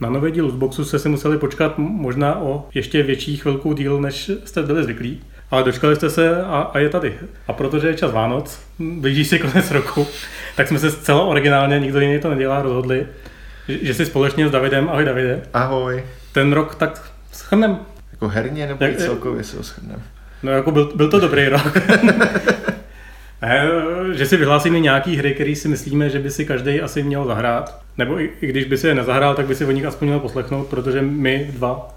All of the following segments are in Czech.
Na nové díl Lootboxu jste si museli počkat možná o ještě větší chvilku díl, než jste byli zvyklí. Ale dočkali jste se a, a je tady. A protože je čas Vánoc, blíží se konec roku, tak jsme se zcela originálně, nikdo jiný to nedělá, rozhodli, že, že si společně s Davidem, ahoj Davide, Ahoj. ten rok tak schrnem. Jako herně nebo Jak- celkově si ho shrneme? No jako byl, byl to dobrý rok. ne, že si vyhlásíme nějaký hry, které si myslíme, že by si každý asi měl zahrát. Nebo i, i když by si je nezahrál, tak by si o nich aspoň měl poslechnout, protože my dva,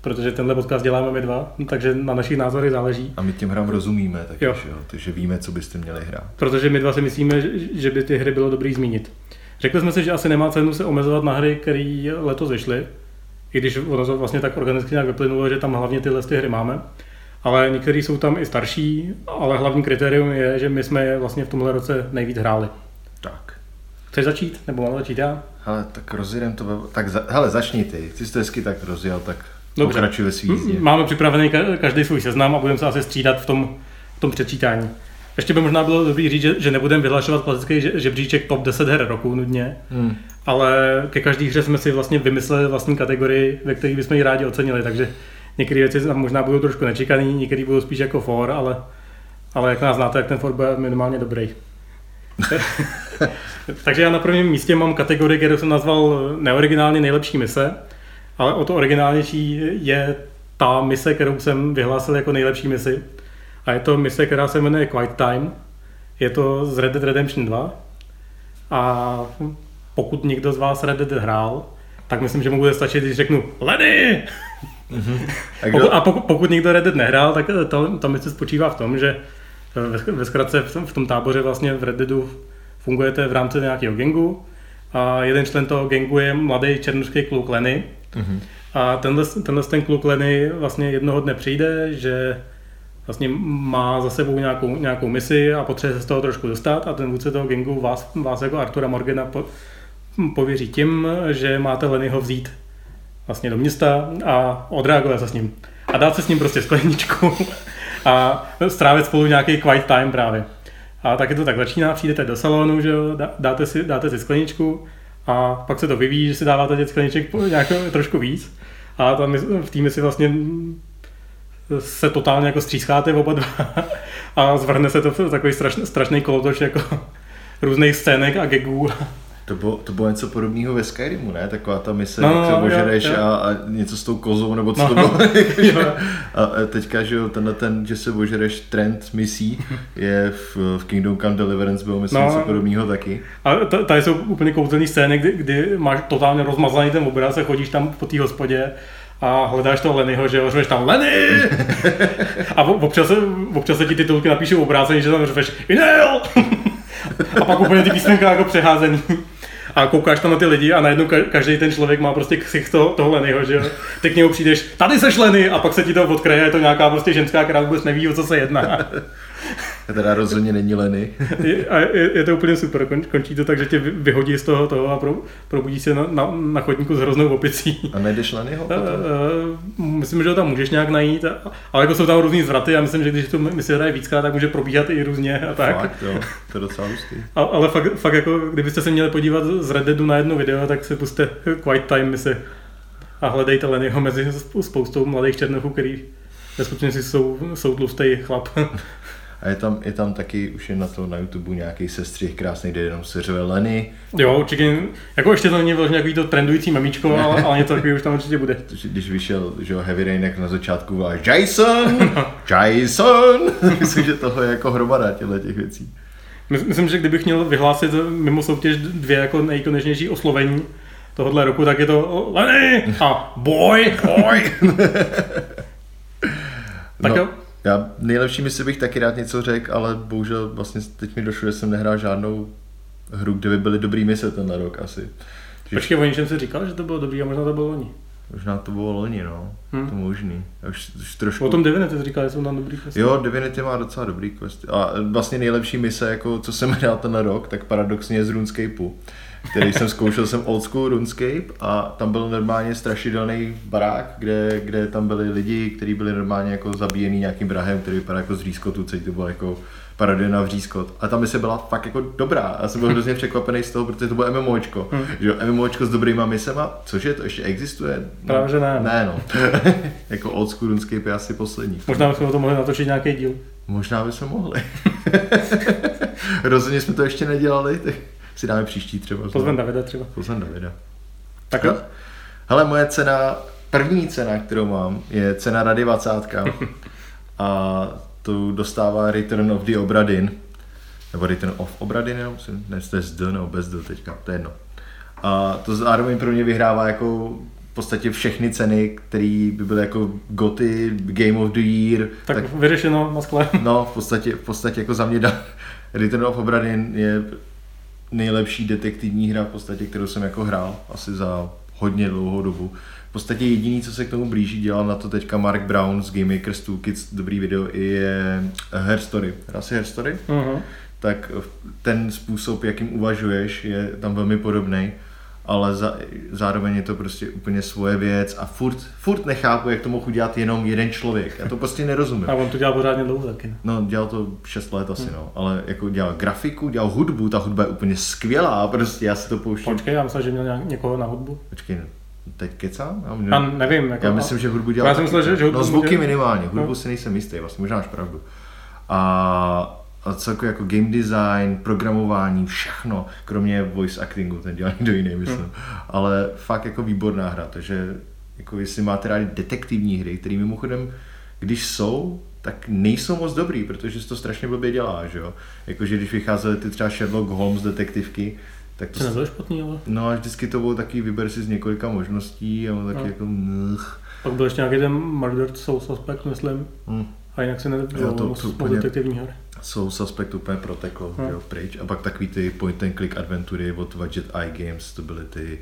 protože tenhle podcast děláme my dva, takže na našich názory záleží. A my těm hrám rozumíme, tak Jo. jo. takže víme, co byste měli hrát. Protože my dva si myslíme, že- že by ty hry bylo dobrý zmínit. Řekli jsme si, že asi nemá cenu se omezovat na hry, které letos vyšly, i když ono to vlastně tak organicky nějak vyplynulo, že tam hlavně tyhle ty hry máme. Ale některé jsou tam i starší, ale hlavní kritérium je, že my jsme je vlastně v tomhle roce nejvíc hráli. Tak. Chceš začít? Nebo mám začít já? Hele, tak rozjedem to. Tak za, hele, začni ty. Ty jsi to hezky tak rozjel, tak Dobře. pokračuj ve svý jízdě. M- Máme připravený ka- každý svůj seznam a budeme se asi střídat v tom, v tom předčítání. Ještě by možná bylo dobrý říct, že, že nebudeme vyhlašovat klasický že- žebříček top 10 her roku nudně, Hmm. ale ke každé hře jsme si vlastně vymysleli vlastní kategorii, ve které bychom ji rádi ocenili, takže některé věci tam možná budou trošku nečekané, některé budou spíš jako for, ale, ale jak nás znáte, jak ten for bude minimálně dobrý. takže já na prvním místě mám kategorii, kterou jsem nazval neoriginálně nejlepší mise, ale o to originálnější je ta mise, kterou jsem vyhlásil jako nejlepší misi. A je to mise, která se jmenuje Quiet Time. Je to z Red Dead Redemption 2. A pokud někdo z vás Red Dead hrál, tak myslím, že mu bude stačit, když řeknu Lenny! A Pokud, kdo, a pokud, pokud někdo Red Dead nehrál, tak eh, ta, ta mise spočívá v tom, že eh, ve, ve zkratce v tom, v tom táboře vlastně v Red Deadu fungujete v rámci nějakého gangu a jeden člen toho gangu je mladý černošský kluk Lenny Mhm. a tenhle, tenhle ten kluk Lenny vlastně jednoho dne přijde, že vlastně má za sebou nějakou, nějakou misi a potřebuje se z toho trošku dostat a ten vůdce toho gangu vás, vás jako Artura Morgana po, pověří tím, že máte Lennyho vzít vlastně do města a odreagovat se s ním. A dát se s ním prostě skleničku a strávit spolu nějaký quiet time právě. A taky to tak začíná, přijdete do salonu, že jo, dá- dáte si, dáte si skleničku a pak se to vyvíjí, že si dáváte těch skleniček nějak trošku víc. A tam v týmě si vlastně se totálně jako střískáte oba dva a zvrhne se to v takový strašný, strašný kolotoč jako různých scének a gagů. To, bylo, to bylo něco podobného ve Skyrimu, ne? Taková ta mise, No, jak se ožereš jo. a, a, něco s tou kozou, nebo co No. to bylo. Jo. a teďka, že jo, tenhle ten, že se ožereš trend misí, je v, v Kingdom Come Deliverance bylo, myslím, No. něco podobného taky. A tady jsou úplně kouzelné scény, kdy, kdy máš totálně rozmazaný ten obraz a chodíš tam po té hospodě a hledáš toho Lennyho, že jo, řveš tam Lenny! A občas, se- občas se ti titulky napíšou obráceně, že tam řveš Inel! A pak úplně ty písmenka jako přeházený. A koukáš tam na ty lidi a najednou ka- každý ten člověk má prostě ksich toho, Lennyho, že jo. Ty k němu přijdeš, tady seš Lenny a pak se ti to odkraje, je to nějaká prostě ženská, která vůbec neví, o co se jedná. A teda rozhodně není Lenny. Je, a je, je, to úplně super, Kon, končí to tak, že tě vy- vyhodí z toho, toho a pro, probudí se na, na, na chodníku s hroznou opicí. A najdeš Lennyho Uh, potom? uh, myslím, že ho tam můžeš nějak najít, a, ale jako jsou tam různý zvraty a myslím, že když to mi si hraje víckrát, tak může probíhat i různě a tak. Fakt, jo, to je docela hustý. A, ale fakt, fakt, jako, kdybyste se měli podívat z Red Deadu na jedno video, tak si puste Quiet Time misi a hledejte Lennyho mezi spou- spoustou mladých černochů, který ve skutečnosti jsou, jsou tlustý chlap. A je tam, je tam taky, už je na to na YouTube nějaký sestřih krásný, kde jenom se řve Lenny, Jo, určitě, jako ještě to není vlastně nějaký to trendující memíčko, ale, ale něco takového už tam určitě bude. když vyšel že jo, Heavy Rain, jak na začátku byla Jason, Jason, myslím, že toho je jako hromada těchto těch věcí. My- Myslím, že kdybych měl vyhlásit mimo soutěž dvě jako nejkonečnější oslovení tohohle roku, tak je to Lenny a Boy. Oj! Tak no, jo. Já nejlepší misi bych taky rád něco řekl, ale bohužel vlastně teď mi došlo, že jsem nehrál žádnou hru, kde by byly dobrý mise tenhle rok asi. Že Počkej, o něčem si říkal, že to bylo dobrý a možná to bylo loni. možná to bylo loni, no. Hmm. To možný. Já už, už trošku... O tom Divinity jsi říkal, že jsou tam dobrý questy. Jo, Divinity má docela dobrý quest. A vlastně nejlepší mise, jako co jsem hrál ten rok, tak paradoxně je z RuneScapeu. Který jsem zkoušel, jsem old school RuneScape a tam byl normálně strašidelný barák, kde, kde tam byli lidi, kteří byli normálně jako zabíjený nějakým vrahem, který vypadal jako z řízkotu, celý to bylo jako parodie na vřízkot. A tam by se byla fakt jako dobrá. Já jsem byl hrozně překvapený z toho, protože to bylo MMOčko. Hmm. Že MMOčko s dobrýma misema, cože to ještě existuje? No, Právě, že ne. Ne, no. jako old school RuneScape je asi poslední. Možná bychom o tom mohli natočit nějaký díl. Možná bychom mohli. Rozhodně jsme to ještě nedělali, tak si dáme příští třeba. Pozvem Davida třeba. Pozvem Davida. Tak jo. Hele, moje cena, první cena, kterou mám, je cena Rady 20. a tu dostává Return of the Obradin. Nebo Return of Obradin, musím, ne, to je z D nebo bez D teďka, to je jedno. A to zároveň pro mě vyhrává jako v podstatě všechny ceny, které by byly jako Goty, Game of the Year. Tak, tak vyřešeno na skle. No, v podstatě, v podstatě jako za mě dá, Return of Obradin je nejlepší detektivní hra v podstatě, kterou jsem jako hrál asi za hodně dlouhou dobu. V podstatě jediný, co se k tomu blíží, dělal na to teďka Mark Brown z Game Makers 2 Kids, dobrý video, je Hair Story. Hrál si Hair Story? Uh-huh. Tak ten způsob, jakým uvažuješ, je tam velmi podobný ale za, zároveň je to prostě úplně svoje věc a furt, furt nechápu, jak to mohl udělat jenom jeden člověk. Já to prostě nerozumím. A on to dělal pořádně dlouho taky. No, dělal to 6 let asi, hmm. no. Ale jako dělal grafiku, dělal hudbu, ta hudba je úplně skvělá, prostě já si to pouštím. Počkej, já myslím, že měl někoho na hudbu. Počkej, teď kecám? Já, měl... já nevím. Jako, já myslím, že hudbu dělal. Já jsem myslel, že, že hudbu No, zvuky dělal... minimálně, hudbu no. si nejsem jistý, vlastně možná máš pravdu. A a celkově jako game design, programování, všechno, kromě voice actingu, ten dělá někdo jiný, myslím. Hmm. Ale fakt jako výborná hra, takže jako jestli máte rádi detektivní hry, které mimochodem, když jsou, tak nejsou moc dobrý, protože se to strašně blbě dělá, že jo. Jakože když vycházely ty třeba Sherlock Holmes detektivky, tak to... To špatný, ale... No a vždycky to bylo taky, vyber si z několika možností a taky no. jako... Pak byl ještě nějaký ten Murder Soul Suspect, myslím. Hmm. A jinak se nedobralo to, to, to detektivní hry. Soul Suspect úplně proteklo hmm. jo, pryč. A pak takový ty point and click adventury od Budget Eye Games, to byly ty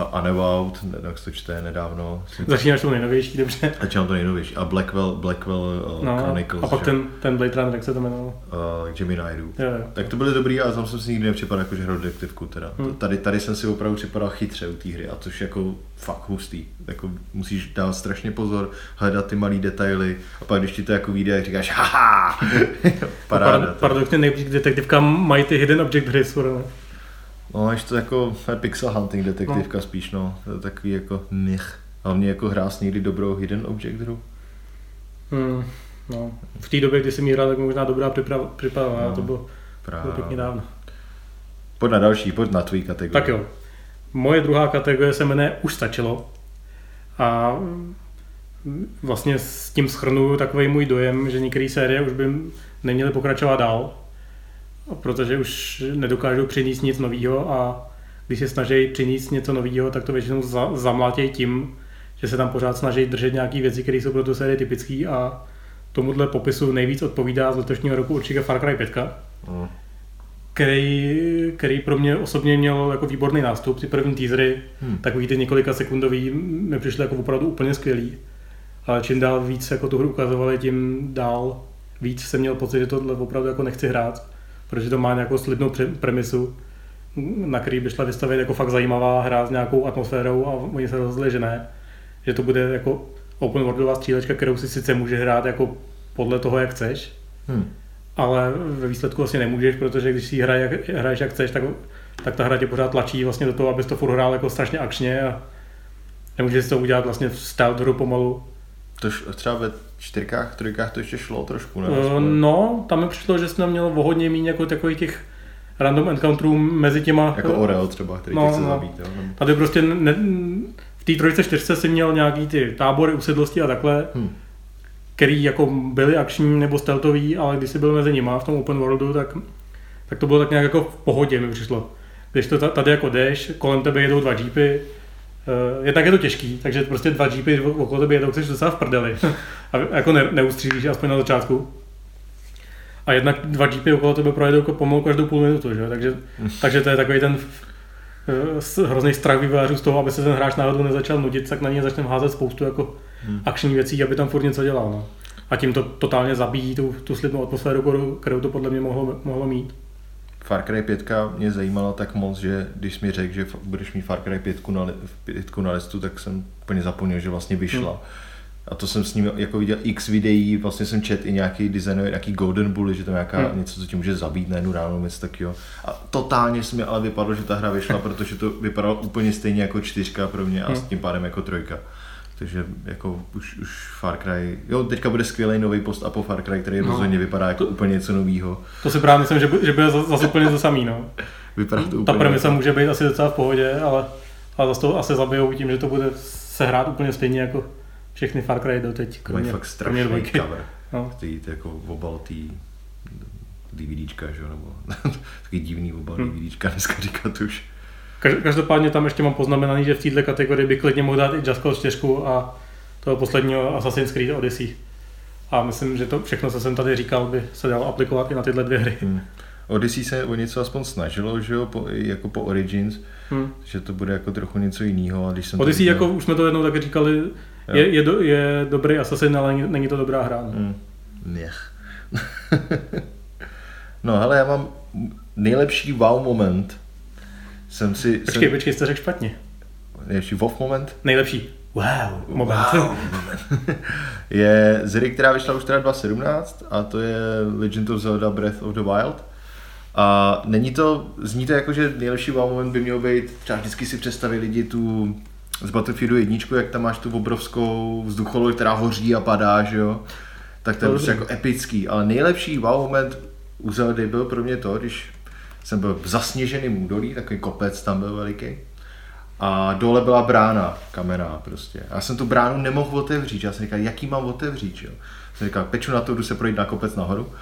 a Unavowed, jak se to čte nedávno. Začínáš to nejnovější, dobře. Začínám to nejnovější. A Blackwell, Blackwell uh, no, Chronicles. A pak ten, ten Blade Runner, jak se to jmenovalo? Uh, Jo, jo. Tak to byly dobrý, ale tam jsem si nikdy nepřipadal jako, že hraju detektivku teda. Hmm. Tady, tady jsem si opravdu připadal chytře u té hry a což jako fakt hustý. Jako musíš dát strašně pozor, hledat ty malé detaily a pak když ti to jako vyjde, říkáš haha, paráda. Paradoxně nejblíž detektivkám mají ty hidden object hry, No, ještě to jako pixel hunting detektivka no. spíš, no. To je takový jako nich. Hlavně jako hrát někdy dobrou hidden object hru. Hmm, no. V té době, kdy jsem jí hrál, tak možná dobrá připrava, připrava no, to bylo, bylo pěkně dávno. Pojď na další, pojď na tvůj kategorii. Tak jo. Moje druhá kategorie se jmenuje Už stačilo. A vlastně s tím schrnuju takový můj dojem, že některé série už by neměly pokračovat dál protože už nedokážou přinést nic nového a když se snaží přinést něco nového, tak to většinou za, zamlátějí tím, že se tam pořád snaží držet nějaké věci, které jsou pro tu sérii typické a tomuhle popisu nejvíc odpovídá z letošního roku určitě Far Cry 5, mm. který, který pro mě osobně měl jako výborný nástup. Ty první teasery, hmm. takový ty několika sekundový, mi přišly jako opravdu úplně skvělý. Ale čím dál víc jako tu hru ukazovali, tím dál víc jsem měl pocit, že tohle opravdu jako nechci hrát protože to má nějakou slibnou premisu, na který by šla vystavit jako fakt zajímavá hra s nějakou atmosférou a oni se rozhodli, že ne. Že to bude jako open worldová střílečka, kterou si sice může hrát jako podle toho, jak chceš, hmm. ale ve výsledku asi nemůžeš, protože když si hraj, jak, hraješ jak chceš, tak, tak ta hra tě pořád tlačí vlastně do toho, abys to furt hrál jako strašně akčně a nemůžeš si to udělat vlastně v stealth hru pomalu. To třeba ve čtyřkách, trojkách to ještě šlo trošku, ne? Uh, no, tam mi přišlo, že jsme měl o hodně méně jako takových těch random encounterů mezi těma... Jako Oreo třeba, který no, chce no. zabít, jo? Tady prostě ne, v té trojce čtyřce si měl nějaký ty tábory, usedlosti a takhle, hmm. který jako byly akční nebo stealthový, ale když jsi byl mezi nima v tom open worldu, tak, tak to bylo tak nějak jako v pohodě mi přišlo. Když to tady jako jdeš, kolem tebe jedou dva jeepy, Uh, jednak je to těžký, takže prostě dva jeepy okolo tebe jedou, chceš docela v prdeli. a jako ne, neustřílíš, aspoň na začátku. A jednak dva jeepy okolo tebe projedou jako pomalu každou půl minutu, že? Takže, takže to je takový ten uh, hrozný strach vývojářů z toho, aby se ten hráč náhodou nezačal nudit, tak na něj začne házet spoustu jako hmm. akčních věcí, aby tam furt něco dělal. No. A tím to totálně zabíjí tu, tu slibnou atmosféru, kterou to podle mě mohlo, mohlo mít. Far Cry 5 mě zajímala tak moc, že když mi řekl, že budeš mít Far Cry 5 na, 5 na listu, tak jsem úplně zapomněl, že vlastně vyšla. Hmm. A to jsem s ním jako viděl x videí, vlastně jsem čet i nějaký design, nějaký Golden Bully, že to nějaká hmm. něco, co ti může zabít na jednu ráno, něco takového. A totálně se mi ale vypadlo, že ta hra vyšla, protože to vypadalo úplně stejně jako čtyřka pro mě a hmm. s tím pádem jako trojka. Takže jako už, už Far Cry, jo, teďka bude skvělý nový post a po Far Cry, který no. rozhodně vypadá jako to, úplně něco nového. To si právě myslím, že, že bude zase úplně to samý, no. Vypadá to úplně Ta premisa může být asi docela v pohodě, ale, ale zase to asi zabijou tím, že to bude se hrát úplně stejně jako všechny Far Cry do teď. Mají fakt strašný cover. No. Ty, jako obal tý DVDčka, že? nebo takový divný obal hmm. DVDčka dneska říkat už. Každopádně tam ještě mám poznamenaný, že v této kategorii by klidně mohl dát i Just Cause 4 a toho posledního Assassin's Creed Odyssey. A myslím, že to všechno, co jsem tady říkal, by se dalo aplikovat i na tyhle dvě hry. Hmm. Odyssey se o něco aspoň snažilo, že jo, po, jako po Origins, hmm. že to bude jako trochu něco jiného. A když jsem Odyssey, viděl... jako už jsme to jednou taky říkali, je, je, do, je dobrý Assassin, ale není, není to dobrá hra. No. Hmm. Nech. no ale já mám nejlepší wow moment. Jsem si... Počkej, jsem... počkej, jste řekl špatně. Nejlepší wow moment? Nejlepší wow moment. Wow. je z hry, která vyšla už teda 2017 a to je Legend of Zelda Breath of the Wild. A není to, zní to jako, že nejlepší wow moment by měl být, třeba vždycky si představí lidi tu z Battlefieldu jedničku, jak tam máš tu obrovskou vzducholoď, která hoří a padá, že jo? Tak to je prostě jako epický, ale nejlepší wow moment u Zeldy byl pro mě to, když jsem byl v zasněženém údolí, takový kopec tam byl veliký. A dole byla brána kamená prostě. A já jsem tu bránu nemohl otevřít. Já jsem říkal, jaký mám otevřít, jo? Jsem říkal, peču na to, jdu se projít na kopec nahoru.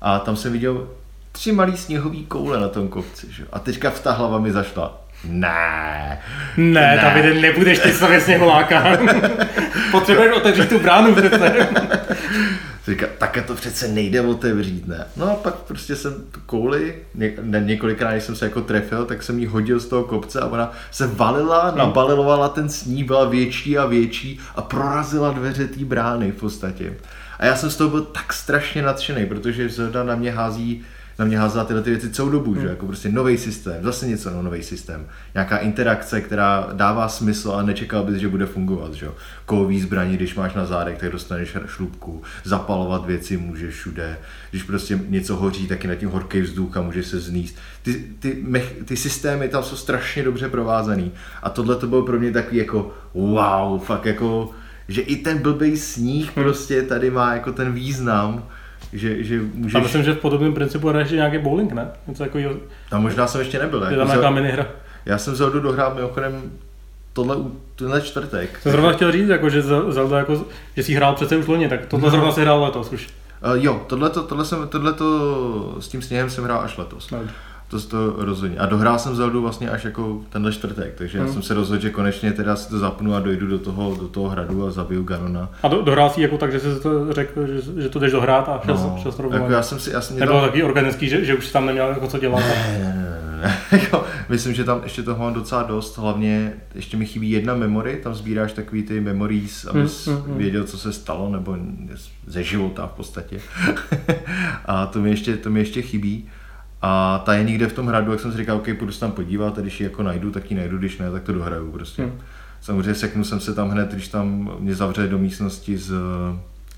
A tam jsem viděl tři malý sněhový koule na tom kopci, že? A teďka v ta hlava mi zašla. Ne. Ne, ne. Davide, nebudeš ty stavět sněhuláka. Potřebuješ otevřít tu bránu přece. Říká, také to přece nejde otevřít, ne? No a pak prostě jsem tu kouli, ně, několikrát, když jsem se jako trefil, tak jsem jí hodil z toho kopce a ona se valila, hmm. nabalilovala ten sní, byla větší a větší a prorazila dveře té brány v podstatě. A já jsem z toho byl tak strašně nadšený, protože Zelda na mě hází na mě házela tyhle ty věci celou dobu, hmm. že jako prostě nový systém, zase něco no, nový systém, nějaká interakce, která dává smysl a nečekal bys, že bude fungovat, že jo. Kovový zbraní, když máš na zádech, tak dostaneš šlubku, zapalovat věci můžeš všude, když prostě něco hoří, taky na tím horký vzduch a může se zníst. Ty, ty, mech, ty systémy tam jsou strašně dobře provázaný a tohle to bylo pro mě takový jako wow, fakt jako že i ten blbý sníh hmm. prostě tady má jako ten význam, že, že můžeš... A myslím, že v podobném principu hraješ nějaký bowling, ne? Něco takového. A možná jsem ještě nebyl. Je tam nějaká minihra. Já jsem Zeldu dohrál mimochodem tohle, tenhle čtvrtek. Jsem zrovna chtěl říct, jako, že Zelda, jako, že jsi hrál přece už loni, tak tohle no. zrovna si hrál letos už. Uh, jo, tohle, tohle, jsem, tohle s tím sněhem jsem hrál až letos. No. To to rozhodně. A dohrál jsem Zeldu vlastně až jako tenhle čtvrtek, takže hmm. já jsem se rozhodl, že konečně teda si to zapnu a dojdu do toho, do toho hradu a zabiju Ganona. A do, dohrál jsi jako tak, že jsi to řekl, že, že to jdeš dohrát a šel, no, šel jako já jsem si, já jsem Nebylo tam... takový organický, že, že už tam neměl jako co dělat? Ne, ne, ne, ne. jo, myslím, že tam ještě toho mám docela dost, hlavně ještě mi chybí jedna memory, tam sbíráš takový ty memories, abys hmm, hmm, hmm. věděl, co se stalo, nebo ze života v podstatě. a to mi ještě, to mi ještě chybí. A ta je někde v tom hradu, jak jsem si říkal, OK, půjdu se tam podívat a když ji jako najdu, tak ji najdu, když ne, tak to dohraju prostě. Hmm. Samozřejmě seknu jsem se tam hned, když tam mě zavře do místnosti z,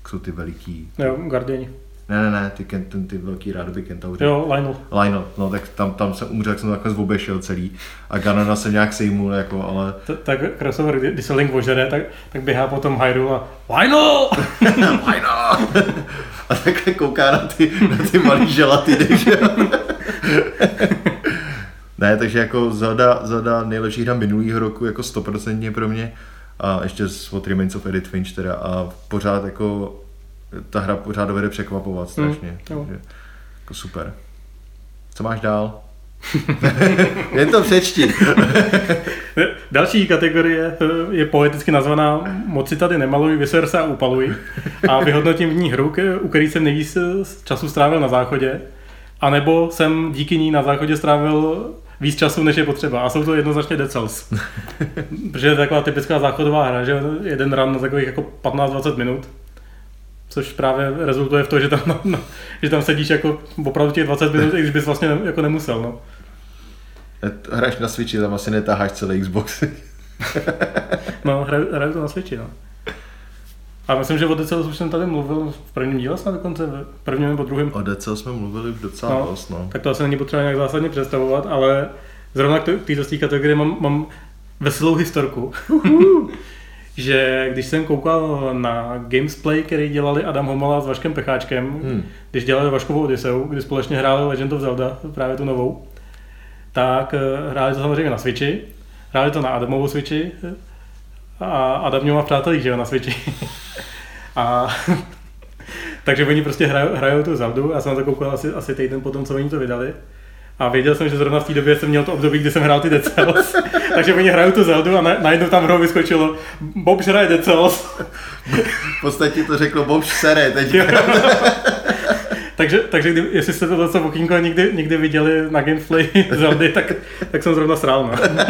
jsou ty veliký. Jo, Guardiani. Ne, ne, ne, ty, ten, ty, ty velký rádoby kentauři. Jo, Lionel. Lionel, no tak tam, tam jsem umřel, jak jsem takhle zobešel celý. A Ganona jsem nějak sejmul, jako, ale... T- tak crossover, kdy, když se Link ožere, tak, tak běhá po tom Hyrule a Lionel! Lionel! a takhle kouká na ty, na ty malý želatiny, že ne, takže jako Zelda, Zelda nejlepší hra minulého roku, jako stoprocentně pro mě. A ještě z What Remains of Edith Finch teda. A pořád jako ta hra pořád dovede překvapovat strašně. Mm, takže, jako super. Co máš dál? Jen to přečti. Další kategorie je poeticky nazvaná Moci tady nemaluj, vyser se a upaluj. A vyhodnotím v ní hru, u který jsem nejvíc času strávil na záchodě. A nebo jsem díky ní na záchodě strávil víc času, než je potřeba. A jsou to jednoznačně Dead Cells. Protože je taková typická záchodová hra, že jeden run na takových jako 15-20 minut což právě rezultuje v to, že tam, no, no, že tam sedíš jako opravdu těch 20 minut, i když bys vlastně jako nemusel. No. Hraješ na Switchi, tam asi netáháš celý Xbox. no, hraju, hraju to na Switchi, no. A myslím, že o Decel už jsem tady mluvil v prvním díle snad dokonce, v prvním nebo druhém. O Decel jsme mluvili už docela no, dost, no. Tak to asi není potřeba nějak zásadně představovat, ale zrovna k této kategorii mám, mám veselou historku. že když jsem koukal na gamesplay, který dělali Adam Homala s Vaškem Pecháčkem, hmm. když dělali Vaškovou Odysseu, kdy společně hráli Legend of Zelda, právě tu novou, tak eh, hráli to samozřejmě na Switchi, hráli to na Adamovu Switchi a Adam měl má přátelí, že jo, na Switchi. a takže oni prostě hrajou, hrajou tu Zeldu, já jsem na to koukal asi, asi týden potom, co oni to vydali. A věděl jsem, že zrovna v té době jsem měl to období, kdy jsem hrál ty Dead Cells. takže oni hrajou tu Zeldu a na, najednou tam hrou vyskočilo Bob hraje Dead Cells. v podstatě to řeklo Bob sere teď. takže, takže kdy, jestli jste to zase okýnko někdy, někdy viděli na gameplay Zeldy, tak, tak jsem zrovna srál. No.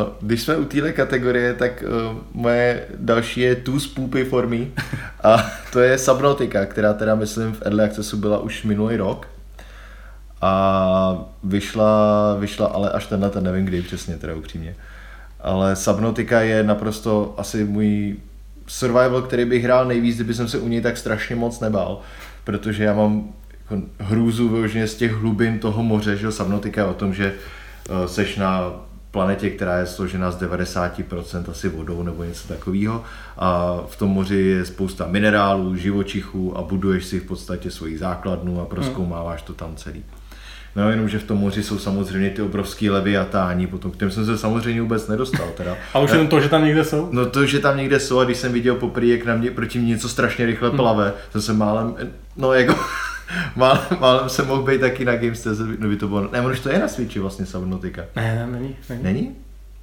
No, když jsme u téhle kategorie, tak uh, moje další je Too Spoopy for me. A to je Subnautica, která teda myslím v Early Accessu byla už minulý rok. A vyšla, vyšla ale až tenhle, ten nevím kdy přesně, teda upřímně. Ale Subnautica je naprosto asi můj survival, který bych hrál nejvíc, kdyby jsem se u něj tak strašně moc nebál. Protože já mám jako hrůzu vyloženě z těch hlubin toho moře, že Subnautica je o tom, že uh, seš na planetě, která je složena z 90% asi vodou nebo něco takového. A v tom moři je spousta minerálů, živočichů a buduješ si v podstatě svoji základnu a proskoumáváš to tam celý. No jenom, že v tom moři jsou samozřejmě ty obrovský leviatáni, potom k těm jsem se samozřejmě vůbec nedostal. Teda. A už jenom to, že tam někde jsou? No to, že tam někde jsou a když jsem viděl poprvé, jak na mě, proti mě něco strašně rychle plave, hmm. to jsem málem, no jako málem, málem jsem mohl být taky na Games no by to bylo, ne, už to je na Switchi vlastně Subnautica. Ne, ne, není. Není? není?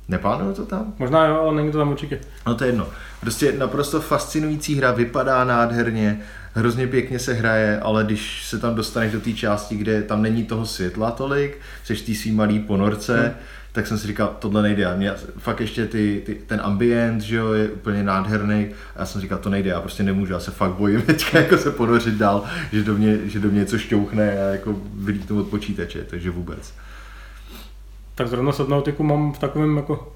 Neplánuju to tam? Možná jo, ale není to tam určitě. No to je jedno. Prostě naprosto fascinující hra, vypadá nádherně, hrozně pěkně se hraje, ale když se tam dostaneš do té části, kde tam není toho světla tolik, seš tý svý malý ponorce, hmm. Tak jsem si říkal, tohle nejde. A mě, fakt ještě ty, ty, ten ambient, že jo, je úplně nádherný. A já jsem říkal, to nejde, já prostě nemůžu, já se fakt bojím teďka jako se ponořit dál, že do mě, že do mě něco šťouchne a jako vylítnu od počítače, takže vůbec. Tak zrovna Subnautiku mám v takovém jako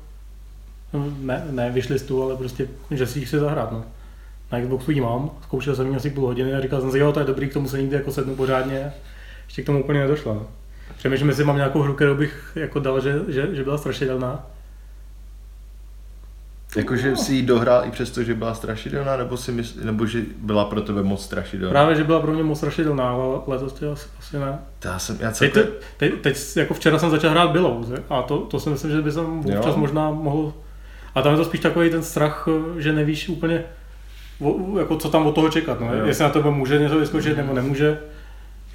ne, ne vyšlistu, ale prostě, že si chci zahrát. No na Xboxu ji mám, zkoušel jsem ji asi půl hodiny a říkal jsem si, jo, to je dobrý, k tomu se nikdy jako sednu pořádně. Ještě k tomu úplně nedošlo. No. Přemýšlím, jestli mám nějakou hru, kterou bych jako dal, že, že, že byla strašidelná. Jakože no. si ji dohrál i přesto, že byla strašidelná, nebo, si mysl, nebo že byla pro tebe moc strašidelná? Právě, že byla pro mě moc strašidelná, ale letos asi, asi ne. Já jsem, já teď, teď, teď, jako včera jsem začal hrát Bilou, a to, to si myslím, že by jsem občas jo. možná mohl... A tam je to spíš takový ten strach, že nevíš úplně, jako co tam od toho čekat, no. Jo. jestli na to může něco vyskočit nebo nemůže.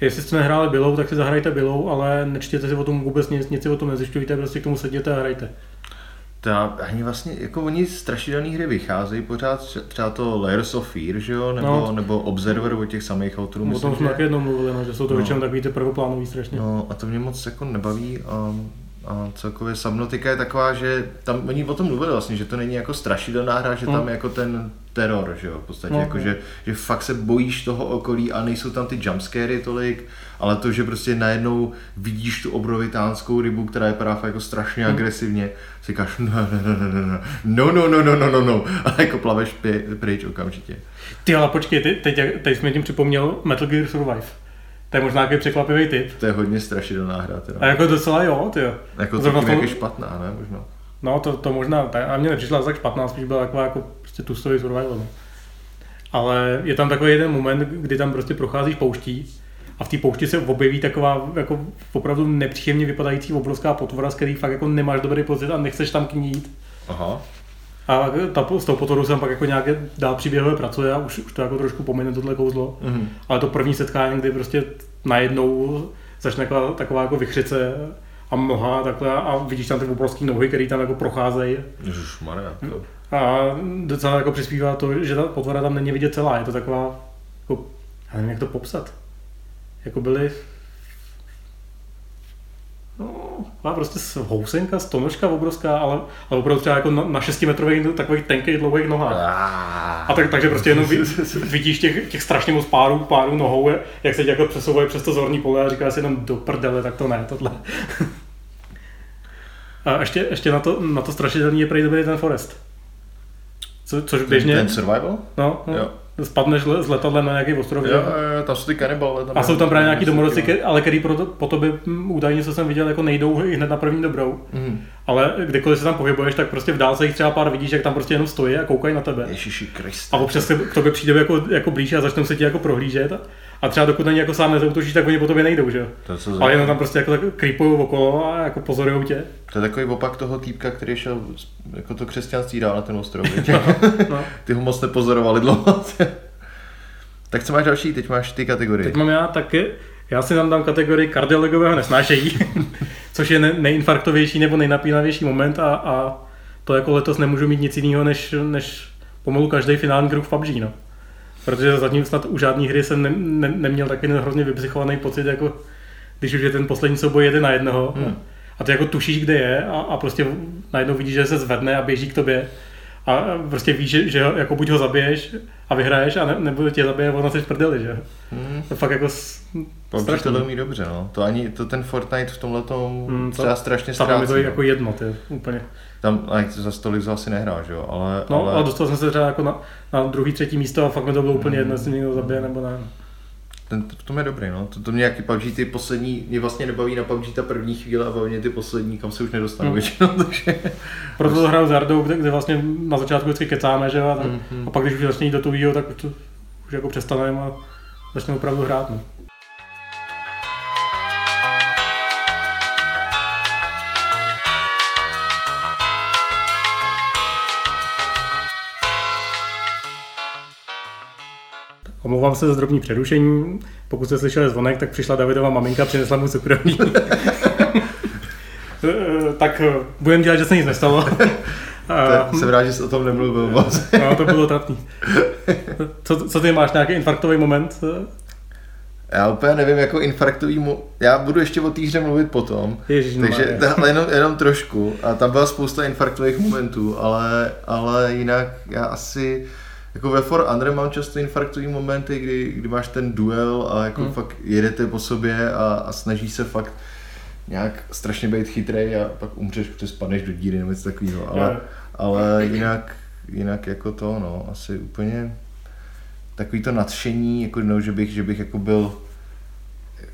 Jestli jste nehráli Bilou, tak si zahrajte Bilou, ale nečtěte si o tom vůbec nic, nic si o tom nezjišťujte, prostě k tomu sedněte a hrajte. Ta, ani vlastně, jako oni strašidelné hry vycházejí pořád, třeba to Layers of Fear, že jo, nebo, no. nebo Observer od těch samých autorů. O tom jsme taky jednou mluvili, no, že jsou to no. většinou takový ty prvoplánový strašně. No a to mě moc jako nebaví. Um, a celkově Subnautica je taková, že tam oni o tom mluvili vlastně, že to není jako strašidelná hra, že tam je jako ten teror, že jo, v podstatě, no, jako, že, že fakt se bojíš toho okolí a nejsou tam ty jumpscary tolik, ale to, že prostě najednou vidíš tu obrovitánskou rybu, která je fakt jako strašně mm. agresivně, si říkáš no, no, no, no, no, no, no, no, no, no, no, a jako plaveš pryč okamžitě. Ty ale počkej, teď, teď, teď jsi mi tím připomněl Metal Gear Survive. To je možná nějaký překvapivý typ. To je hodně strašidelná hra. Teda. A jako docela jo, ty jo. Jako to tom... je špatná, ne? Možná. No to, to možná, a mně nepřišla tak špatná, spíš byla taková jako prostě tustový survival. No. Ale je tam takový jeden moment, kdy tam prostě procházíš pouští a v té poušti se objeví taková jako opravdu nepříjemně vypadající obrovská potvora, z který fakt jako nemáš dobrý pocit a nechceš tam k ní jít. Aha. A ta, s tou potvorou jsem pak jako nějaké dál příběhové pracuje a už, už to jako trošku pomine tohle kouzlo. Mm-hmm. Ale to první setkání, kdy prostě najednou začne taková, taková jako vychřice a mlha takhle a vidíš tam ty obrovské nohy, které tam jako procházejí. Ježišmarja. A docela jako přispívá to, že ta potvora tam není vidět celá, je to taková, jako, já nevím jak to popsat. Jako byly No, má prostě housenka, stonožka obrovská, ale, ale opravdu třeba jako na, na 6 metrových takových tenkých dlouhých nohách. A tak, takže prostě jenom vidíš těch, těch strašně moc párů, párů nohou, jak se tě jako přesouvají přes to zorní pole a říká si jenom do prdele, tak to ne, tohle. A ještě, ještě na to, na to strašidelný je prej dobrý ten Forest. Co, což běžně... Ten survival? No, no. Jo spadneš z letadla na nějaký ostrov. Jo, jo, tam jsou ty kanibale. a jsou tam právě nějaký domorodci, ale který pro to, po tobě hm, údajně, co jsem viděl, jako nejdou hned na první dobrou. Mm. Ale kdykoliv se tam pohybuješ, tak prostě v dálce jich třeba pár vidíš, jak tam prostě jenom stojí a koukají na tebe. Ježiši Kriste. A občas k tobě přijde jako, jako blíž a začnou se ti jako prohlížet. A třeba dokud není jako sám nezautočíš, tak oni po tobě nejdou, že jo? Ale jenom tam prostě jako tak creepují okolo a jako pozorují tě. To je takový opak toho týpka, který šel jako to křesťanství dál na ten ostrov. no, no. Ty ho moc nepozorovali dlouho. Tak co máš další? Teď máš ty kategorie. Teď mám já taky. Já si tam dám kategorii kardiologového nesnášejí, což je nejinfarktovější nebo nejnapínavější moment a, a to jako letos nemůžu mít nic jiného, než, než pomalu každý finální kruh v PUBG. No. Protože zatím snad u žádné hry jsem ne, ne, neměl takový hrozně vypsychovaný pocit, jako když už je ten poslední souboj jeden na jednoho. Hmm. A ty jako tušíš, kde je a, a prostě najednou vidíš, že se zvedne a běží k tobě a prostě víš, že, že jako buď ho zabiješ a vyhraješ, a ne, nebo tě zabije a ono se prdeli, že? Hmm. To fakt jako strašně. to umí dobře, no. To ani, to ten Fortnite v tomhle tom hmm, třeba strašně ztrácí. Tam je to no. jako jedno, ty, úplně. Tam ale za stolik asi nehrál, že jo, ale... No, ale... ale dostal jsem se třeba jako na, na druhý, třetí místo a fakt mi to bylo úplně hmm. jedno, jestli někdo zabije nebo ne ten, v tom je dobrý, no. To, to mě jaký PUBG ty poslední, mě vlastně nebaví na PUBG ta první chvíle a baví ty poslední, kam se už nedostanu mm. většinou, takže... Proto to hraju s Jardou, kde, kde, vlastně na začátku vždycky kecáme, že jo, a, tak, mm-hmm. a pak když už začne jít do toho tak už, to, už jako přestaneme a začneme opravdu hrát, no. Omlouvám se za drobný přerušení. Pokud jste slyšeli zvonek, tak přišla Davidova maminka, přinesla mu cukroví. tak eh, budeme dělat, že se nic nestalo. A, jsem rád, že jsi o tom nemluvil moc. no, to bylo trapný. Co, co ty máš, nějaký infarktový moment? Já úplně nevím, jako infarktový mu... Já budu ještě o té hře mluvit potom. Ježiš, takže ale jenom, jenom trošku. A tam byla spousta infarktových momentů, ale, ale jinak já asi jako ve For Andre mám často infarktový momenty, kdy, kdy máš ten duel a jako hmm. fakt jedete po sobě a, a snaží se fakt nějak strašně být chytrý a pak umřeš, protože spadneš do díry nebo něco takového, ale, ale jinak, jinak jako to, no, asi úplně takový to nadšení, jako no, že bych, že bych jako byl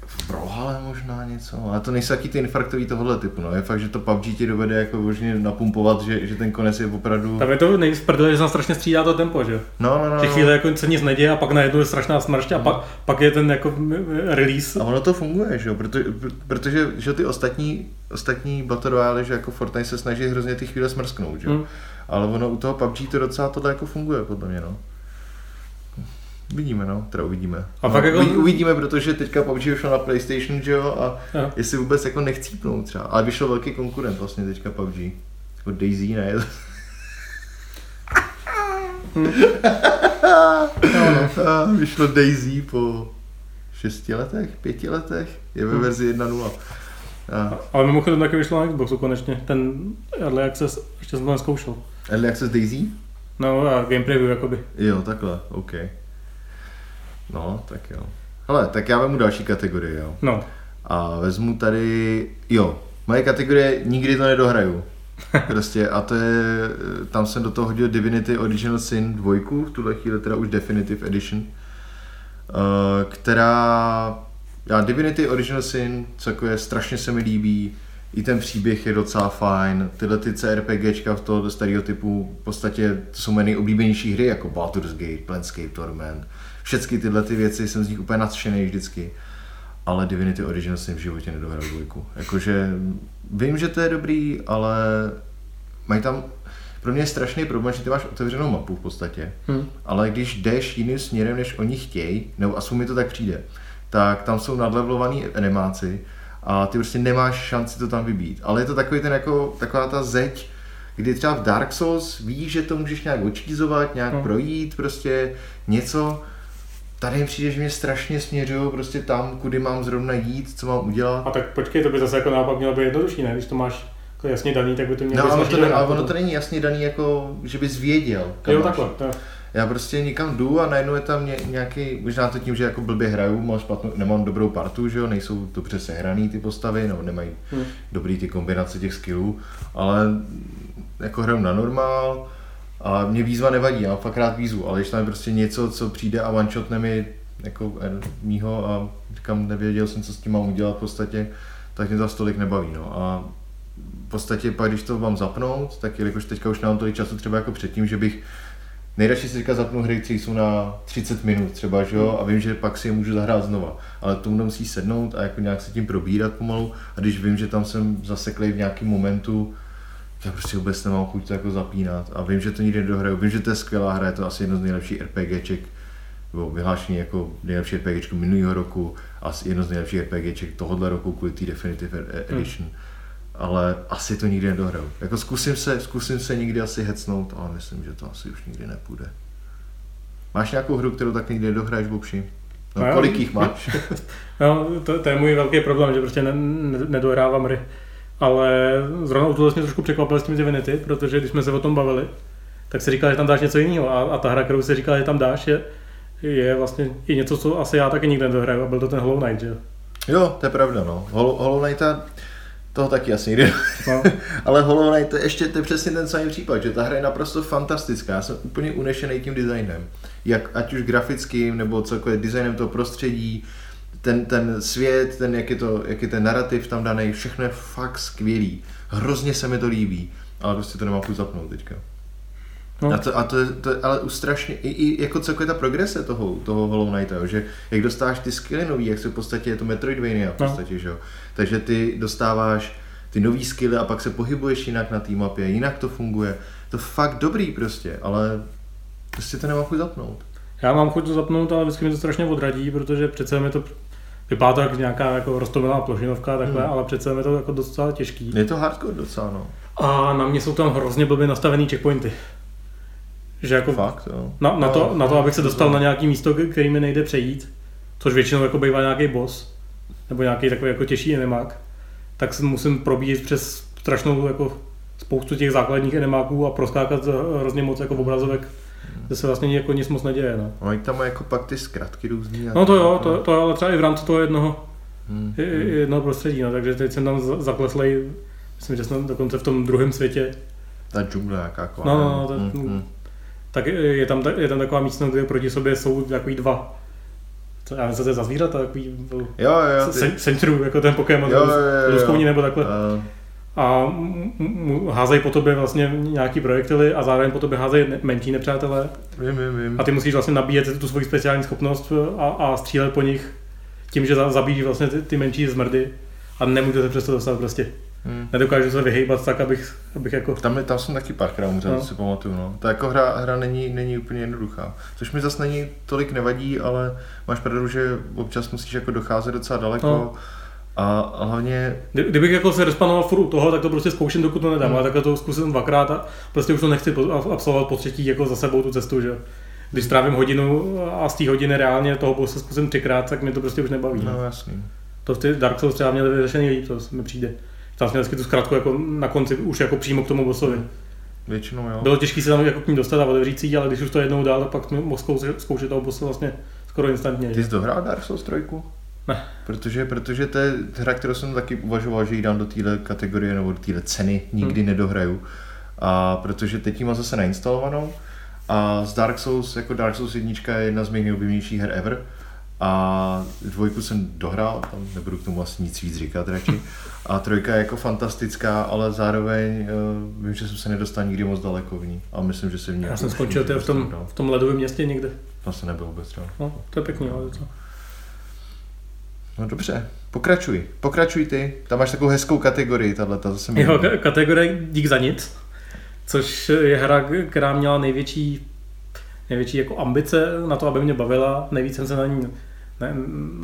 v Brawlhale možná něco, ale to nejsou taky ty infarktový tohohle typu, no. Je fakt, že to PUBG ti dovede jako možně napumpovat, že, že ten konec je opravdu... Tam je to nejvíc prdele, že se strašně střídá to tempo, že? No, no, no. Těch chvíle jako se nic neděje a pak najednou je strašná smršť a pak, pak je ten jako release. A ono to funguje, že jo, protože, protože že ty ostatní, ostatní Battle Royale, že jako Fortnite se snaží hrozně ty chvíle smrsknout, že jo. Hmm. Ale ono u toho PUBG to docela tohle jako funguje, podle mě, no. Uvidíme, no, teda uvidíme. A no, fakt jako... Uvidíme, protože teďka PUBG vyšlo na PlayStation, že jo, a jo. jestli vůbec jako nechcípnout třeba. Ale vyšel velký konkurent vlastně teďka PUBG. Jako Daisy, ne? Hmm. no, no. vyšlo Daisy po šesti letech, pěti letech, je ve hmm. verzi 1.0. A... Ale mimochodem taky vyšlo na Xboxu konečně, ten Early Access, ještě jsem to neskoušel. Early Access Daisy? No a game preview jakoby. Jo, takhle, OK. No, tak jo. Ale tak já vezmu další kategorii, jo. No. A vezmu tady, jo, moje kategorie nikdy to nedohraju. Prostě a to je, tam jsem do toho hodil Divinity Original Sin 2, v tuhle chvíli teda už Definitive Edition, uh, která, já Divinity Original Sin, co jako je, strašně se mi líbí, i ten příběh je docela fajn, tyhle ty CRPGčka v toho starého typu, v podstatě to jsou mé nejoblíbenější hry, jako Baldur's Gate, Planescape Torment, všechny tyhle ty věci, jsem z nich úplně nadšený vždycky. Ale Divinity Original jsem v životě nedohrál dvojku. Jakože vím, že to je dobrý, ale mají tam pro mě je strašný problém, že ty máš otevřenou mapu v podstatě, hmm. ale když jdeš jiným směrem, než oni chtějí, nebo aspoň mi to tak přijde, tak tam jsou nadlevelovaný animáci a ty prostě nemáš šanci to tam vybít. Ale je to takový ten jako, taková ta zeď, kdy třeba v Dark Souls víš, že to můžeš nějak očízovat, nějak hmm. projít, prostě něco, tady mi přijde, že mě strašně směřují prostě tam, kudy mám zrovna jít, co mám udělat. A tak počkej, to by zase jako naopak mělo být jednodušší, ne? Když to máš jako jasně daný, tak by to mělo No, ale být to, ne, ale ono to není jasně daný, jako, že bys věděl. kam Jo, máš takhle. To. Já prostě někam jdu a najednou je tam ně, nějaký, možná to tím, že jako blbě hraju, mám špatnou, nemám dobrou partu, že jo, nejsou dobře sehraný ty postavy, nebo nemají Hmm. dobrý ty kombinace těch skillů, ale jako hraju na normál a mě výzva nevadí, já fakt rád výzvu, ale když tam je prostě něco, co přijde a one shotne mi jako mýho a říkám, nevěděl jsem, co s tím mám udělat v podstatě, tak mě to tolik nebaví, no. A v podstatě pak, když to mám zapnout, tak jelikož teďka už nemám tolik času třeba jako předtím, že bych Nejradši si teďka zapnu hry, které jsou na 30 minut třeba, že jo, a vím, že pak si je můžu zahrát znova. Ale tomu musí sednout a jako nějak se tím probírat pomalu. A když vím, že tam jsem zaseklý v nějakém momentu, tak prostě vůbec nemám chuť to jako zapínat. A vím, že to nikdy nedohraju. Vím, že to je skvělá hra, je to asi jedno z nejlepších RPGček, nebo vyhlášení jako nejlepší RPGčko minulého roku a asi jedno z nejlepších RPGček tohohle roku kvůli té Definitive E- Edition. Ale asi to nikdy nedohraju. Jako zkusím se, zkusím se někdy asi hecnout, ale myslím, že to asi už nikdy nepůjde. Máš nějakou hru, kterou tak nikdy nedohraješ, Bobši? No, No, kolik jich máš? No, to, to, je můj velký problém, že prostě ne, ne, nedohrávám hry. Ale zrovna u toho mě trošku překvapil s tím Divinity, protože když jsme se o tom bavili, tak se říkal, že tam dáš něco jiného. A, a ta hra, kterou se říkal, že tam dáš, je, je vlastně i něco, co asi já taky nikdy nedohraju. A byl to ten Hollow Knight, že jo? jo, to je pravda, no. Hollow, Hollow Knighta, toho taky asi nikdy No. Ale Hollow Knight, to je ještě to je přesně ten samý případ, že ta hra je naprosto fantastická. Já jsem úplně unešený tím designem. Jak, ať už grafickým, nebo celkově designem toho prostředí, ten, ten svět, ten, jak, je to, jak je ten narrativ tam daný, všechno je fakt skvělý. Hrozně se mi to líbí, ale prostě to nemám chuť zapnout teďka. No. A, to, a to, je, to je ale strašně, i, i jako celkově ta progrese toho, toho Hollow Knighta, jo, že jak dostáváš ty skilly nový, jak se v podstatě je to Metroidvania v No. podstatě, že jo. Takže ty dostáváš ty nový skilly a pak se pohybuješ jinak na té mapě, jinak to funguje. To fakt dobrý prostě, ale prostě to nemá chuť zapnout. Já mám chuť to zapnout, ale vždycky mi to strašně odradí, protože přece mi to vypadá to jak nějaká jako roztomilá plošinovka, takhle, Hmm. ale přece je to jako docela těžký. Je to hardcore docela, no. A na mě jsou tam hrozně blbě nastavený checkpointy. Že jako Fakt, jo. na, na, to, No, na to, abych se dostal na nějaký místo, který mi nejde přejít, což většinou jako bývá nějaký boss, nebo nějaký takový jako těžší enemák, tak se musím probíjet přes strašnou jako spoustu těch základních enemáků a proskákat hrozně moc jako obrazovek, kde se vlastně jako nic moc neděje. No, Oni tam mají jako pak ty zkratky různý. no to jo, jako- to, to ale třeba i v rámci toho jednoho, Hmm, hmm. jednoho prostředí, no, takže teď jsem tam za- zakleslej, myslím, že jsem dokonce v tom druhém světě, Ta džungle nějaká. No, no, no, to- hmm, hmm. tak je tam, je tam taková místnost, kde proti sobě jsou takový dva, co, já nevím, to je za zvířata, takový Jo, jo, ty- sen- Sentru, jako ten Pokémon, Jo, jo, jo, jo. nebo takhle. Eh, A házejí po tobě vlastně nějaký projektily a zároveň po tobě házejí menší nepřátelé. vím, vím, vím. A ty musíš vlastně nabíjet tu svoji speciální schopnost a, a střílet po nich tím, že za- zabíjíš vlastně ty, ty menší zmrdy a nemůžete přesto dostat prostě. Hmm. Nedokážu se vyhejbat tak, abych, abych jako... Tam, je- tam jsem taky párkrát umřel, no. si pamatuju. No. Ta jako hra, hra není, není úplně jednoduchá. Což mi zase není tolik nevadí, ale máš pravdu, že občas musíš jako docházet docela daleko. No. A, a hlavně, Kdy- Kdybych jako se respanoval furt u toho, tak to prostě zkouším, dokud to nedám, Hmm. ale takhle to zkusím dvakrát a prostě už to nechci absolvovat po třetí jako za sebou tu cestu, že. Když strávím hodinu a z té hodiny reálně toho bosse zkusím třikrát, tak mě to prostě už nebaví. No. no jasný. To v ty Dark Souls třeba měli vyřešený líp, to mi přijde. Tam jsme vždycky tu zkratku jako na konci už jako přímo k tomu bossovi. Většinou jo. Bylo těžké se tam jako k ní dostat a otevřít si ale když už to jednou dál, tak pak jsme mohl zkoušet, toho bosse vlastně skoro instantně. Ty jsi dohrál Dark Souls 3? Ne. Protože, protože to je hra, kterou jsem taky uvažoval, že ji dám do téhle kategorie nebo do téhle ceny, nikdy Hmm. nedohraju. A protože teď ji mám zase nainstalovanou a z Dark Souls, jako Dark Souls 1 je jedna z mých nejoblíbenějších her ever. A dvojku jsem dohrál, tam nebudu k tomu asi nic víc říkat radši. A trojka je jako fantastická, ale zároveň uh, vím, že jsem se nedostal nikdy moc daleko v ní. A myslím, že se v ní Já jako jsem skončil v tom, nedostanu. v tom ledovém městě někde. Tam se nebyl vůbec třeba. No, to je pěkný, ale co? No dobře, pokračuj. Pokračuj ty. Tam máš takovou hezkou kategorii, tahle, mi Jeho líbí. ka- kategorie Dík za nic, což je hra, která měla největší, největší jako ambice na to, aby mě bavila. Nejvíc jsem se na ní, ne,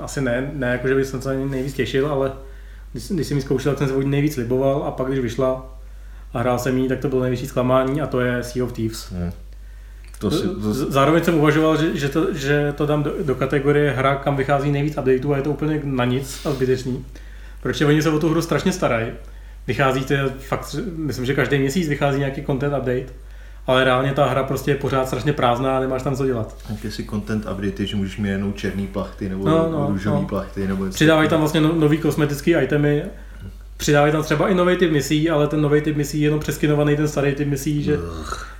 asi ne, ne jako, že bych se na ní nejvíc těšil, ale když, když jsem ji zkoušel, tak jsem se od ní nejvíc liboval a pak když vyšla a hrál jsem ji, tak to bylo největší zklamání a to je Sea of Thieves. Hmm. To si, to... Zároveň jsem uvažoval, že, že, to, že to dám do, do kategorie hra, kam vychází nejvíc updateů a je to úplně na nic a zbytečný. Protože oni se o tu hru strašně starají. Vychází to fakt, myslím, že každý měsíc vychází nějaký content update ale reálně ta hra prostě je pořád strašně prázdná a nemáš tam co dělat. Jaké si content update, že můžeš mít jenom černý plachty nebo no, no, růžový no. plachty. Nebo Přidávají tam vlastně no, nový kosmetický itemy, přidávají tam třeba i nový typ misí, ale ten nový typ misí je jenom přeskinovaný ten starý typ misí, že,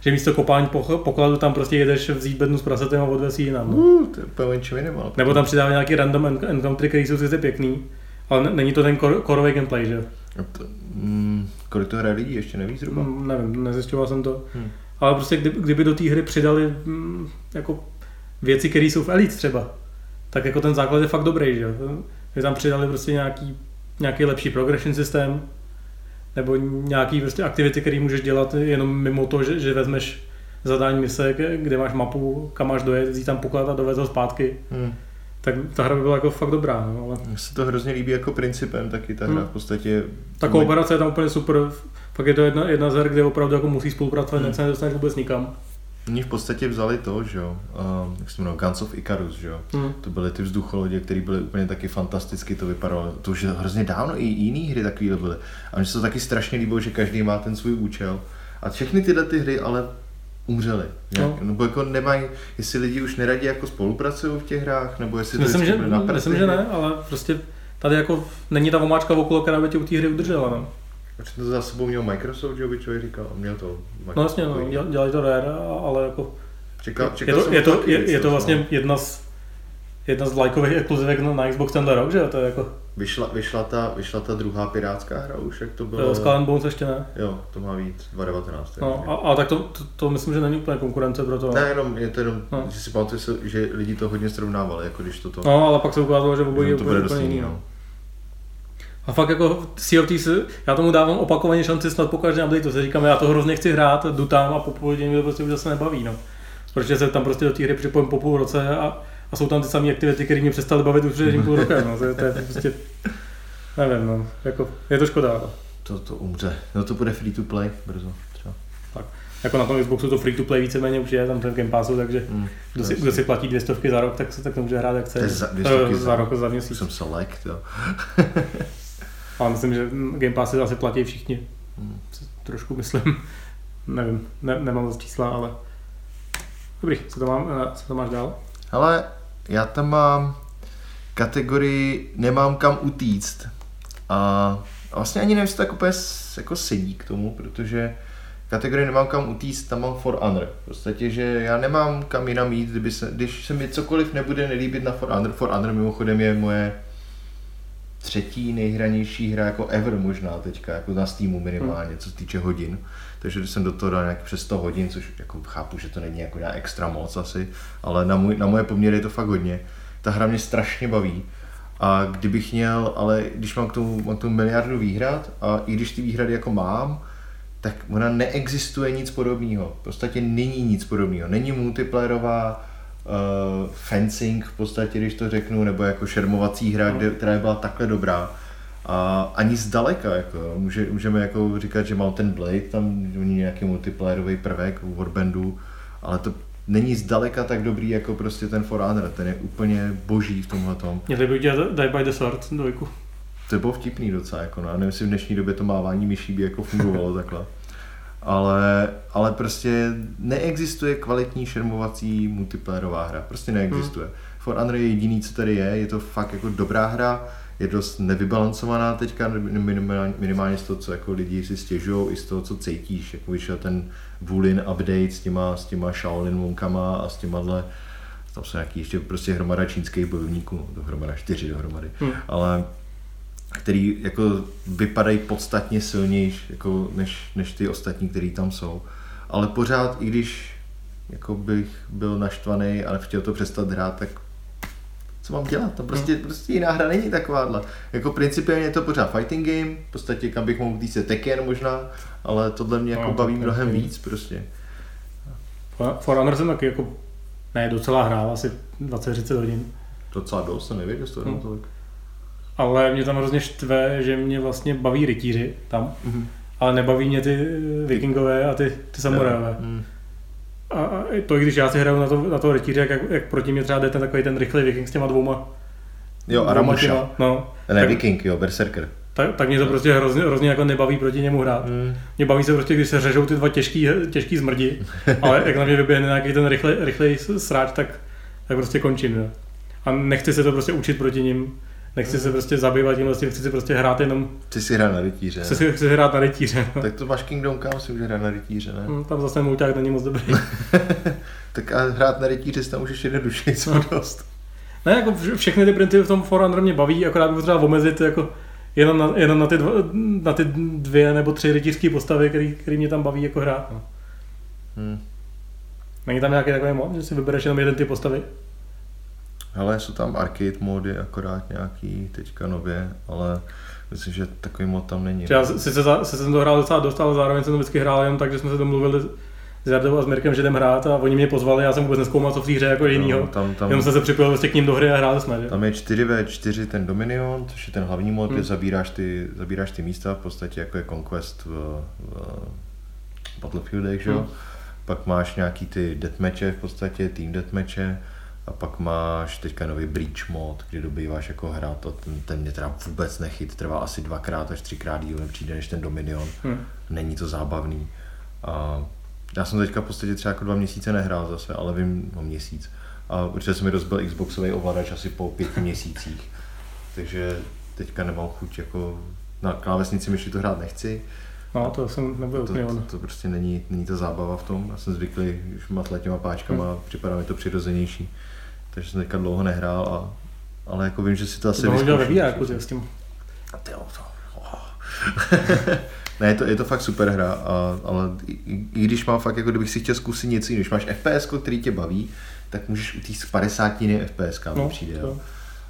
že místo kopání pokladu tam prostě jedeš vzít bednu s prasetem a odvez si jinam. No. Uh, to je nemal. Nebo tam přidávají nějaký random encountery, který jsou sice pěkný, ale není to ten korový gameplay, že? To, mm, kolik to hraje lidí, ještě nevíš zhruba? Mm, nevím, nezjišťoval jsem to. Hmm ale prostě kdyby, kdyby do té hry přidali mm, jako věci, které jsou v Elite třeba, tak jako ten základ je fakt dobrý, že Kdyby tam přidali prostě nějaký, nějaký lepší progression systém, nebo nějaký prostě aktivity, které můžeš dělat jenom mimo to, že, že vezmeš zadání mise, kde máš mapu, kam máš dojet, vzít tam poklad a dovez ho zpátky. Hmm. Tak ta hra by byla jako fakt dobrá. No, ale... Mně se to hrozně líbí jako principem taky ta hra hmm. v podstatě. Ta kooperace je tam úplně super pak je to jedna, jedna z her, kde opravdu jako musí spolupracovat, hmm. se nedostaneš vůbec nikam. Oni v podstatě vzali to, že jo, uh, jak se jmenuje, Guns of Icarus, že jo. Hmm. To byly ty vzducholodě, které byly úplně taky fantasticky, to vypadalo, to už hrozně dávno i jiné hry takovýhle byly. A mně se to taky strašně líbilo, že každý má ten svůj účel. A všechny tyhle ty hry ale umřely. No. Nebo jako nemají, jestli lidi už neradí jako spolupracují v těch hrách, nebo jestli myslím, to že, myslím, že ne, ale prostě tady jako není ta omáčka okolo, která by tě u té hry udržela. No. Proč to za sebou měl Microsoft, že by člověk říkal, měl to Microsoft. No jasně, no, dělají to Rare, ale jako... Čekal, čekal je, to, je, to, je, je to vlastně no. jedna z jedna z lajkových exkluzivek na, na Xbox tenhle rok, že to je jako... Vyšla, vyšla, ta, vyšla ta druhá pirátská hra už, jak to bylo? Skull and Bones ještě ne. Jo, to má víc 2019. No, a, a, tak to, to, to, myslím, že není úplně konkurence pro to. Ne, jenom, je to jenom, no. že si pamatuju, že lidi to hodně srovnávali, jako když to to... No, ale pak se ukázalo, že obojí je úplně, úplně jiný. No. A fakt jako Sea of Thieves, já tomu dávám opakovaně šanci snad po každém updateu, se říkám, já to hrozně chci hrát, jdu tam a po půl hodině to prostě už zase nebaví, no. Protože se tam prostě do té hry připojím po půl roce a, a jsou tam ty samé aktivity, které mě přestaly bavit už před půl rokem, no. To je, to je prostě, nevím, no. Jako, je to škoda. No. To, to umře. No to bude free to play brzo třeba. Tak. Jako na tom Xboxu to free to play víceméně už je, tam ten Game Passu, takže mm, kdo, si, kdo si platí dvě stovky za rok, tak se tak může hrát jak chce. Za, za, za, rok, za měsíc. Jsem select, jo. Ale myslím, že Game Passy asi platí všichni. Hmm. Trošku myslím. Nevím, ne, nemám za čísla, ale... Dobrý, co to, mám, eh, co to máš dál? Ale já tam mám kategorii nemám kam utíct. A vlastně ani nevím, jestli to tak úplně jako sedí k tomu, protože kategorii nemám kam utíct, tam mám For Honor. V podstatě, že já nemám kam jinam jít, kdyby se, když se mi cokoliv nebude nelíbit na For Honor. For Honor mimochodem je moje třetí nejhranější hra jako ever možná teďka, jako na Steamu minimálně, co se týče hodin. Takže když jsem do toho dal nějak přes 100 hodin, což jako chápu, že to není jako nějak extra moc asi, ale na, můj, na moje poměry je to fakt hodně. Ta hra mě strašně baví. A kdybych měl, ale když mám k tomu, mám k tomu miliardu výhrad a i když ty výhrady jako mám, tak ona neexistuje nic podobného. V podstatě není nic podobného. Není multiplayerová, uh, fencing v podstatě, když to řeknu, nebo jako šermovací hra, kde, která byla takhle dobrá. A ani zdaleka, jako, může, můžeme jako říkat, že ten Blade, tam není nějaký multiplayerový prvek u Warbandu, ale to není zdaleka tak dobrý jako prostě ten For Honor, ten je úplně boží v tomhle tom. Měli by udělat Die by the Sword dvojku. To bylo vtipný docela, jako, no. nevím, jestli v dnešní době to mávání myší by jako fungovalo takhle ale, ale prostě neexistuje kvalitní šermovací multiplayerová hra. Prostě neexistuje. Hmm. For Honor je jediný, co tady je, je to fakt jako dobrá hra, je dost nevybalancovaná teďka, minimálně, minimálně z toho, co jako lidi si stěžují, i z toho, co cítíš, jako vyšel ten Wulin update s těma, s těma Shaolin monkama a s těma tam jsou nějaký ještě prostě hromada čínských bojovníků, dohromada čtyři dohromady, hmm. ale který jako vypadají podstatně silnější jako než, než ty ostatní, který tam jsou. Ale pořád, i když jako bych byl naštvaný a chtěl to přestat hrát, tak co mám dělat? To prostě, hmm. prostě jiná hra není takováhle. Jako principiálně je to pořád fighting game, v podstatě kam bych mohl se Tekken možná, ale tohle mě jako no, baví mnohem okay. víc prostě. For Honor jsem taky jako, ne, docela hrál, asi 20-30 hodin. Docela dost, jsem nevěděl, že to hmm. tolik ale mě tam hrozně štve, že mě vlastně baví rytíři tam, mm-hmm. ale nebaví mě ty vikingové a ty, ty samurajové. Mm. a, a to, i když já si hraju na to, na to rytíře, jak, jak proti mě třeba jde ten takový ten rychlý viking s těma dvouma. Jo, a Ramusha. No, ne, tak, viking, jo, berserker. Tak, tak mě to prostě hrozně, hrozně jako nebaví proti němu hrát. Mm. Mě baví se prostě, když se řežou ty dva těžký, těžký zmrdi, ale jak na mě vyběhne nějaký ten rychlej, rychlej sráč, tak, tak prostě končím. Jo. A nechci se to prostě učit proti ním Nechci se prostě zabývat tím, vlastně chci si prostě hrát jenom... Chci si hrát na rytíře. Chci si chci hrát na rytíře. No. Tak to máš Kingdom Come, si může hrát na rytíře, ne? Hmm, tam zase mulťák není moc dobrý. tak a hrát na rytíře tam můžeš jednoduše co no. dost. Ne, jako všechny ty principy v tom For mě baví, akorát bych třeba omezit jako jenom na, jenom na, ty, dva, na ty dvě nebo tři rytířské postavy, který, který mě tam baví jako hrát. No. Hmm. Není tam nějaký takový mod, že si vybereš jenom jeden ty postavy? Hele, jsou tam arcade mody akorát nějaký teďka nově, ale myslím, že takový mod tam není. Já sice, za, sice jsem to hrál docela dost, ale zároveň jsem to vždycky hrál jenom tak, že jsme se domluvili s Jardou a s Mirkem, že jdem hrát a oni mě pozvali, já jsem vůbec neskoumal, co v té hře jako jinýho. No, tam, tam, jenom jsem se připojil vlastně k ním do hry a hráli jsme. Že? Tam je 4v4 ten Dominion, což je ten hlavní mod, hmm. kde zabíráš ty, zabíráš ty místa, v podstatě jako je Conquest v, v Battlefieldech, že jo. Hmm. Pak máš nějaký ty deathmatche v podstatě, team deathmatche, a pak máš teďka nový Breach mod, kdy dobýváš jako hra, to, ten, ten mě teda vůbec nechyt, trvá asi dvakrát až třikrát díl přijde než ten Dominion. Hmm. Není to zábavný. A já jsem teďka v podstatě třeba jako dva měsíce nehrál zase, ale vím o měsíc. A určitě jsem mi rozbil Xboxový ovladač asi po pěti měsících. Takže teďka nemám chuť jako na klávesnici myši to hrát nechci. No, to jsem nebyl to, to, to, prostě není, není to zábava v tom. Já jsem zvyklý už matlet těma páčkama, hmm. připadá mi to přirozenější takže jsem teďka dlouho nehrál, a, ale jako vím, že si to asi vyzkouším. To jako s tím. A ty jo, to, oh. ne, je to, je to fakt super hra, a, ale i, i, když mám fakt, jako kdybych si chtěl zkusit něco jiného, když máš FPS, který tě baví, tak můžeš u těch 50 FPS, no, přijde. Jo.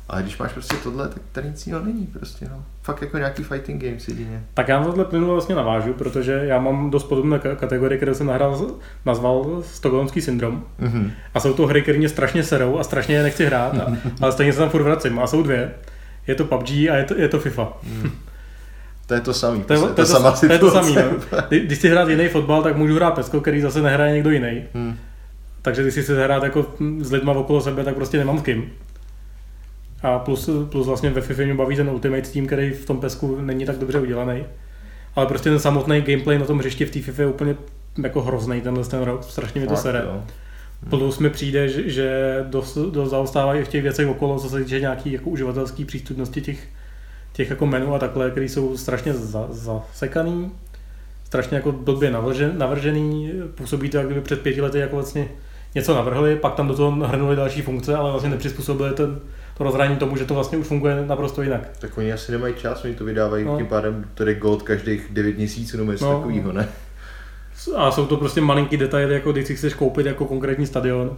Ale když máš prostě tohle, tak tady nic jiného není prostě, no. Fakt jako nějaký fighting games jedině. Tak já na tohle plynule vlastně navážu, protože já mám dost podobné kategorie, které jsem nahrál, nazval Stockholmský syndrom. Mm-hmm. A jsou to hry, které mě strašně serou a strašně je nechci hrát, a, ale stejně se tam furt vracím. A jsou dvě. Je to PUBG a je to, je to FIFA. Mm. To je to samý. To je to, to, to, to, je to samý. No. Když si hrát jiný fotbal, tak můžu hrát pesko, který zase nehraje někdo jiný. Hmm. Takže když si chci hrát jako s lidma okolo sebe, tak prostě nemám s kým. A plus, plus vlastně ve FIFA mě baví ten Ultimate Team, který v tom pesku není tak dobře udělaný. Ale prostě ten samotný gameplay na tom hřišti v té FIFA je úplně jako hrozný tenhle ten rok, strašně mi to sere. Jo. Plus mi přijde, že, že dost, dost zaostávají v těch věcech okolo, co se týče nějaký jako uživatelský přístupnosti těch, těch jako menu a takhle, které jsou strašně za, zasekaný, strašně jako blbě navržený, navržený, působí to, jak kdyby před pěti lety jako vlastně něco navrhli, pak tam do toho hrnuli další funkce, ale vlastně nepřizpůsobili ten, to rozhraní tomu, že to vlastně už funguje naprosto jinak. Tak oni asi nemají čas, oni to vydávají no. tím pádem tedy gold každých 9 měsíců nebo něco no. takového, ne? A jsou to prostě malinký detaily, jako když si chceš koupit jako konkrétní stadion.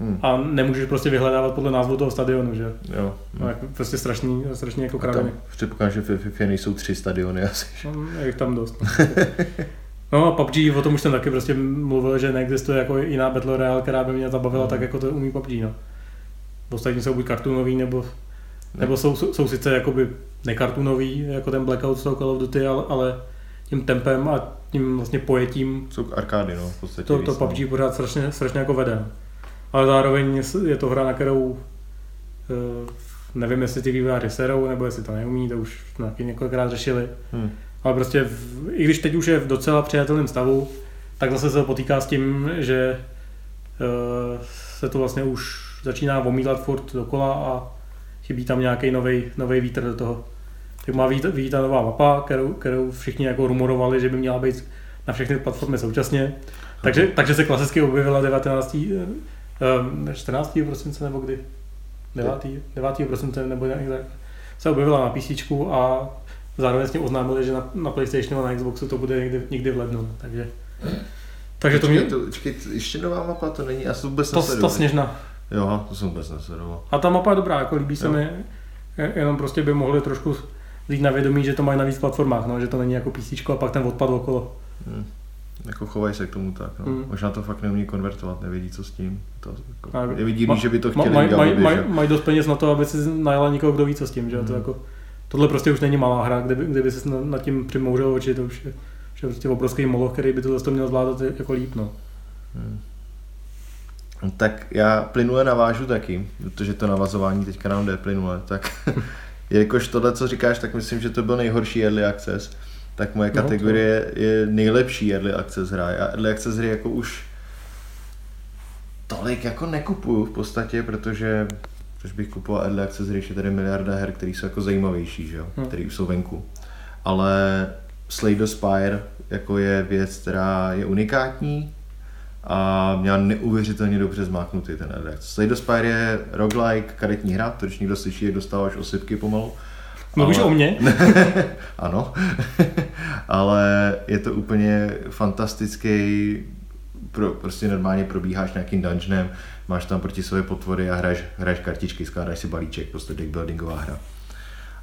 Hmm. A nemůžeš prostě vyhledávat podle názvu toho stadionu, že? Jo. No, jako prostě strašný, strašný jako kraviny. Předpokládám, že v FIFA nejsou tři stadiony asi. No, je tam dost. No a PUBG, o tom už jsem taky prostě mluvil, že neexistuje jako jiná Battle Royale, která by mě zabavila hmm. tak, jako to umí PUBG, no. Ostatní jsou buď kartunový, nebo, nebo jsou, jsou, jsou sice jakoby nekartunový, jako ten Blackout z toho Call of Duty, ale, ale tím tempem a tím vlastně pojetím jsou arkády, no, v podstatě to, to no. PUBG pořád strašně, strašně jako vede. Ale zároveň je to hra, na kterou eh, nevím, jestli ty vývojáři serou, nebo jestli to neumí, to už taky několikrát řešili. Hmm. Ale prostě, v, i když teď už je v docela přijatelném stavu, tak zase se potýká s tím, že uh, se to vlastně už začíná omílat furt dokola a chybí tam nějaký nový vítr do toho. Tak má vít, ta nová mapa, kterou, kterou všichni jako rumorovali, že by měla být na všechny platformy současně. Takže, takže se klasicky objevila 19. 14. prosince nebo kdy? 9. 9. prosince nebo nějak. Se objevila na PC a zároveň s tím oznámili, že na, na PlayStationu a na Xboxu to bude někdy, někdy v lednu. Takže, takže to mě... To, počkej, ještě nová mapa to není, já vůbec to, to sněžna. Jo, to jsem vůbec nesledoval. A ta mapa je dobrá, jako líbí se jo. mi, jenom prostě by mohli trošku vzít na vědomí, že to mají na víc platformách, no, že to není jako PC a pak ten odpad okolo. Hmm. Jako chovají se k tomu tak, no. hmm. Možná to fakt neumí konvertovat, nevědí co s tím. To, jako, je vidí, ma, že by to chtěli maj. Mají maj, maj dost peněz na to, aby si najala někoho, kdo ví co s tím, že hmm. to jako, tohle prostě už není malá hra, kdyby, kdyby se nad tím přimouřil oči, to už je, už je prostě obrovský moloch, který by to zase měl zvládat jako líp, no. Hmm. Tak já plynule navážu taky, protože to navazování teďka nám jde plynule, tak jelikož tohle, co říkáš, tak myslím, že to byl nejhorší early access, tak moje no, kategorie to... je nejlepší early access hra. Já early access hry jako už tolik jako nekupuju v podstatě, protože proč bych kupoval early access hry, je tady miliarda her, které jsou jako zajímavější, že jo, hmm. které už jsou venku. Ale Slay the Spire jako je věc, která je unikátní, a měla neuvěřitelně dobře zmáknutý ten Edex. Slay the Spire je roguelike, karetní hra, to když někdo slyší, jak dostáváš osypky pomalu. Mluvíš ale... o mně? ano, ale je to úplně fantastický, pro, prostě normálně probíháš nějakým dungeonem, máš tam proti sobě potvory a hraješ, hraješ kartičky, skládáš si balíček, prostě deckbuildingová hra.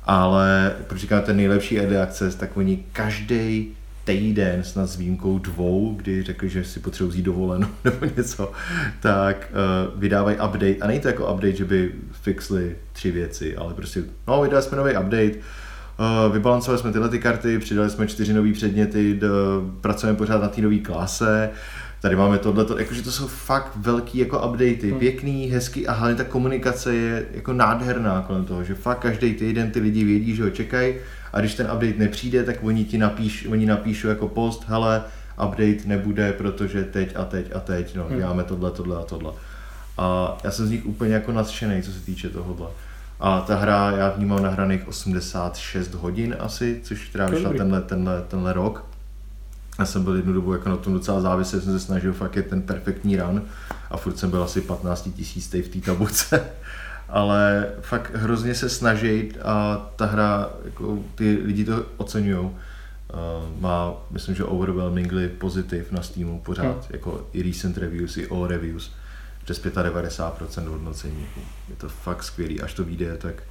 Ale proč říkám ten nejlepší early access, tak oni každý týden, snad s výjimkou dvou, kdy řekli, že si potřebují vzít dovolenou nebo něco, tak uh, vydávají update. A není to jako update, že by fixli tři věci, ale prostě, no, vydali jsme nový update, uh, vybalancovali jsme tyhle ty karty, přidali jsme čtyři nové předměty, do, pracujeme pořád na té nové klase, tady máme tohle, jakože to jsou fakt velký jako updaty, hmm. pěkný, hezký a hlavně ta komunikace je jako nádherná kolem toho, že fakt každý týden ty lidi vědí, že ho čekají a když ten update nepřijde, tak oni ti napíš, oni napíšou jako post, hele, update nebude, protože teď a teď a teď, no, hmm. děláme tohle, tohle a tohle. A já jsem z nich úplně jako nadšený, co se týče tohohle. A ta hra, já vnímám nahraných 86 hodin asi, což která vyšla tenhle, tenhle, tenhle rok. Já jsem byl jednu dobu jako na tom docela závislý, jsem se snažil fakt je ten perfektní run a furt jsem byl asi 15 tisíc v té tabulce ale fakt hrozně se snaží a ta hra, jako ty lidi to oceňují. Uh, má, myslím, že overwhelmingly pozitiv na Steamu pořád, hmm. jako i recent reviews, i all reviews, přes 95% hodnocení. Je to fakt skvělý, až to vyjde, tak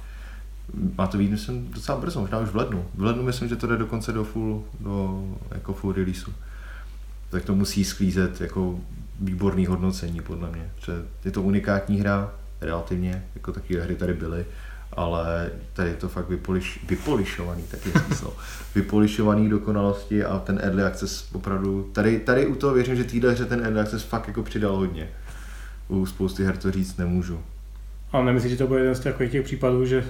má to vyjít, myslím, docela brzo, možná už v lednu. V lednu myslím, že to jde dokonce do full, do, jako full releaseu. Tak to musí sklízet jako výborný hodnocení, podle mě. je to unikátní hra, relativně, jako takové hry tady byly, ale tady je to fakt vypoliš, vypolišovaný, taky smysl, vypolišovaný dokonalosti a ten early access opravdu, tady, tady u toho věřím, že týhle hře ten early access fakt jako přidal hodně. U spousty her to říct nemůžu. A nemyslíš, že to bude jeden z těch, těch případů, že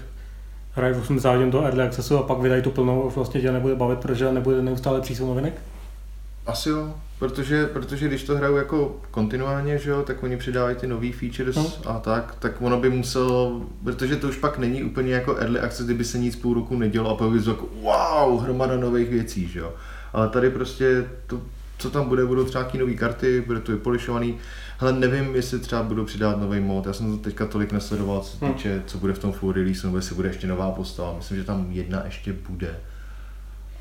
hrají 80 hodin do early accessu a pak vydají tu plnou, vlastně tě nebude bavit, protože nebude neustále přísun novinek? Asi jo, protože, protože když to hrajou jako kontinuálně, že jo, tak oni přidávají ty nový features no. a tak, tak ono by muselo, protože to už pak není úplně jako early access, kdyby se nic půl roku nedělo a pak by jako wow, hromada nových věcí, že jo. Ale tady prostě to, co tam bude, budou třeba nové karty, bude to vypolišovaný. Ale nevím, jestli třeba budou přidávat nový mod. Já jsem to teďka tolik nesledoval, co se hm. týče, co bude v tom full release, nebo jestli bude ještě nová postava. Myslím, že tam jedna ještě bude.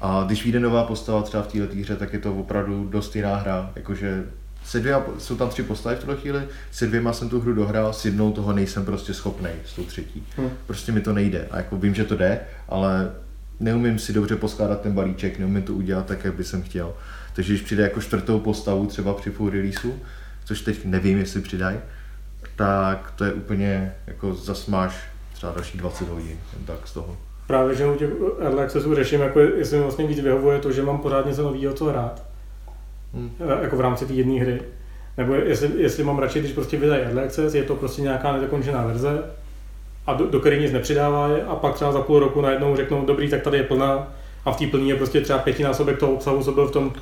A když vyjde nová postava třeba v této hře, tak je to opravdu dost jiná hra. Jakože se dvěma, jsou tam tři postavy v tuhle chvíli, se dvěma jsem tu hru dohrál, s jednou toho nejsem prostě schopný, s tou třetí. Hmm. Prostě mi to nejde. A jako vím, že to jde, ale neumím si dobře poskládat ten balíček, neumím to udělat tak, jak bych chtěl. Takže když přijde jako čtvrtou postavu třeba při full releaseu, což teď nevím, jestli přidají, tak to je úplně jako zasmáš třeba další 20 hodin, tak z toho právě, že u těch early accessů řeším, jako jestli mi vlastně víc vyhovuje to, že mám pořád něco nového, co hrát. Hmm. Jako v rámci té jedné hry. Nebo jestli, jestli mám radši, když prostě vydají early access, je to prostě nějaká nedokončená verze a do, do které nic nepřidávají a pak třeba za půl roku najednou řeknou, dobrý, tak tady je plná a v té plní je prostě třeba pětinásobek toho obsahu, co byl v tom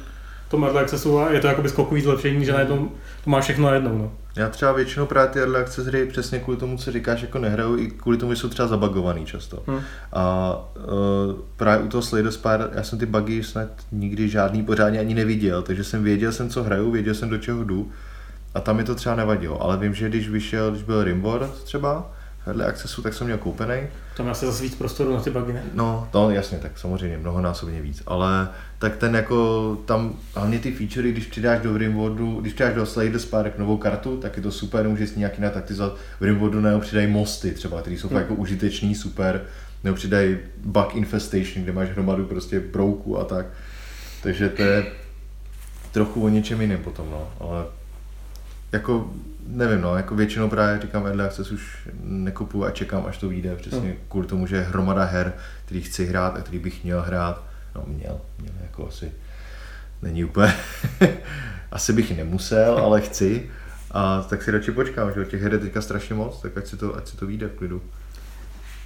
tom early accessu a je to jakoby skokový zlepšení, že najednou to má všechno najednou. No. Já třeba většinou právě ty early access hry přesně kvůli tomu, co říkáš, jako nehraju, i kvůli tomu, že jsou třeba zabagovaný často. Hmm. A uh, právě u toho Slay the Spire, já jsem ty bugy snad nikdy žádný pořádně ani neviděl, takže jsem věděl jsem, co hraju, věděl jsem, do čeho jdu. A tam mi to třeba nevadilo, ale vím, že když vyšel, když byl Rimworld třeba, Early Accessu, tak jsem měl koupený. Tam asi zase víc prostoru na ty bugy, ne? No, to jasně, tak samozřejmě, mnohonásobně víc, ale tak ten jako, tam hlavně ty featurey, když přidáš do Rimworldu, když přidáš do Slay the Spark novou kartu, tak je to super, můžeš si nějaký nataktizovat. V Rimworldu nebo přidají mosty třeba, které jsou hmm. jako užitečný, super, nebo přidají bug infestation, kde máš hromadu prostě brouků a tak. Takže to je trochu o něčem jiném potom, no, ale jako nevím, no, jako většinou právě říkám Early Access už nekupuju a čekám, až to vyjde, přesně hmm. kvůli tomu, že je hromada her, který chci hrát a který bych měl hrát, no měl, měl jako asi, není úplně, asi bych nemusel, ale chci A tak si radši počkám, že těch her je teďka strašně moc, tak ať si to, ať si to vyjde v klidu.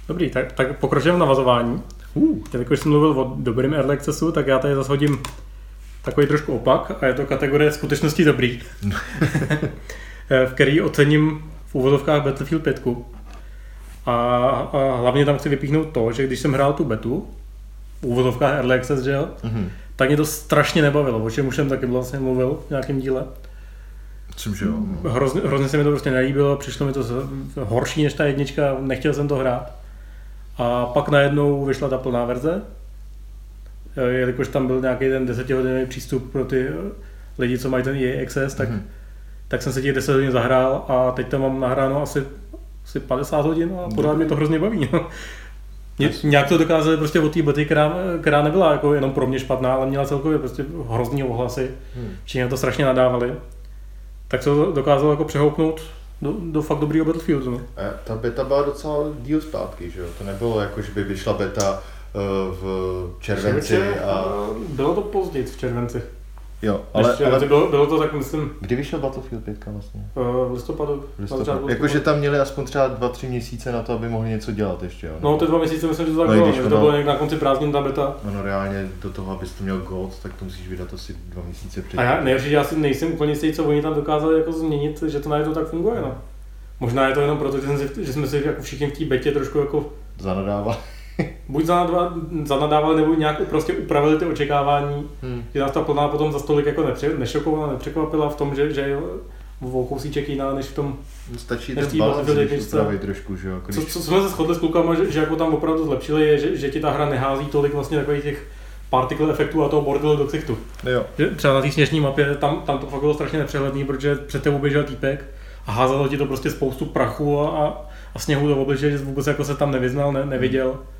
Dobrý, tak, tak pokročíme v navazování. Uh. Teď, když jsem mluvil o dobrým early accessu, tak já tady zase hodím takový trošku opak a je to kategorie skutečnosti dobrý, v který ocením v úvodovkách Battlefield 5. A, a hlavně tam chci vypíchnout to, že když jsem hrál tu betu, v úvodovkách Early Access, že jo, mm-hmm. tak mě to strašně nebavilo, o čem už jsem taky vlastně mluvil v nějakém díle. Že jo. Hrozně, hrozně se mi to prostě nelíbilo, přišlo mi to horší než ta jednička, nechtěl jsem to hrát. A pak najednou vyšla ta plná verze, jelikož tam byl nějaký ten desetihodinový přístup pro ty lidi, co mají ten EA Access, tak, mm-hmm. Tak jsem se těch 10 hodin zahrál a teď tam mám nahráno asi, asi 50 hodin a pořád mě to hrozně baví. No. Ně, nějak to dokázali prostě od té boty, která, která nebyla jako jenom pro mě špatná, ale měla celkově prostě hrozný ohlasy, hmm. všichni to strašně nadávali. Tak se to dokázalo jako přehoupnout do, do fakt dobrýho Battlefieldu. No. A ta beta byla docela díl zpátky, že jo? To nebylo jako, že by vyšla beta uh, v červenci a... Bylo to později v červenci. Jo, ale, Ještě, ale bylo, bylo, to tak, myslím... Kdy vyšel Battlefield 5 vlastně? Uh, v listopadu. listopadu. Jakože tam měli aspoň třeba 2-3 měsíce na to, aby mohli něco dělat ještě, jo? No, ty dva měsíce myslím, že to tak no, bylo, že to bylo někdy na konci prázdnin ta beta. No, no, reálně do toho, abys to měl gold, tak to musíš vydat asi dva měsíce předtím. A já, nejlepší, já si nejsem úplně jistý, co oni tam dokázali jako změnit, že to najednou tak funguje, no. Možná je to jenom proto, že, jsme si, že jsme si jako všichni v té betě trošku jako zanadávali. buď zanadávali, nebo nějak prostě upravili ty očekávání, hmm. že nás ta plná potom za stolik jako nepře, nešokovala, nepřekvapila v tom, že, že je o kousíček jiná, než v tom Stačí ten balans upravit trošku, že jo? Co, co, jsme se shodli s klukama, že, že, jako tam opravdu zlepšili, je, že, že ti ta hra nehází tolik vlastně takových těch particle efektů a toho bordelu do ksichtu. Jo. Že třeba na té sněžní mapě, tam, tam to fakt bylo strašně nepřehledný, protože před tebou běžel týpek a házelo ti to prostě spoustu prachu a, a, a sněhu do obličeje, že vůbec jako se tam nevyznal, ne, neviděl. Hmm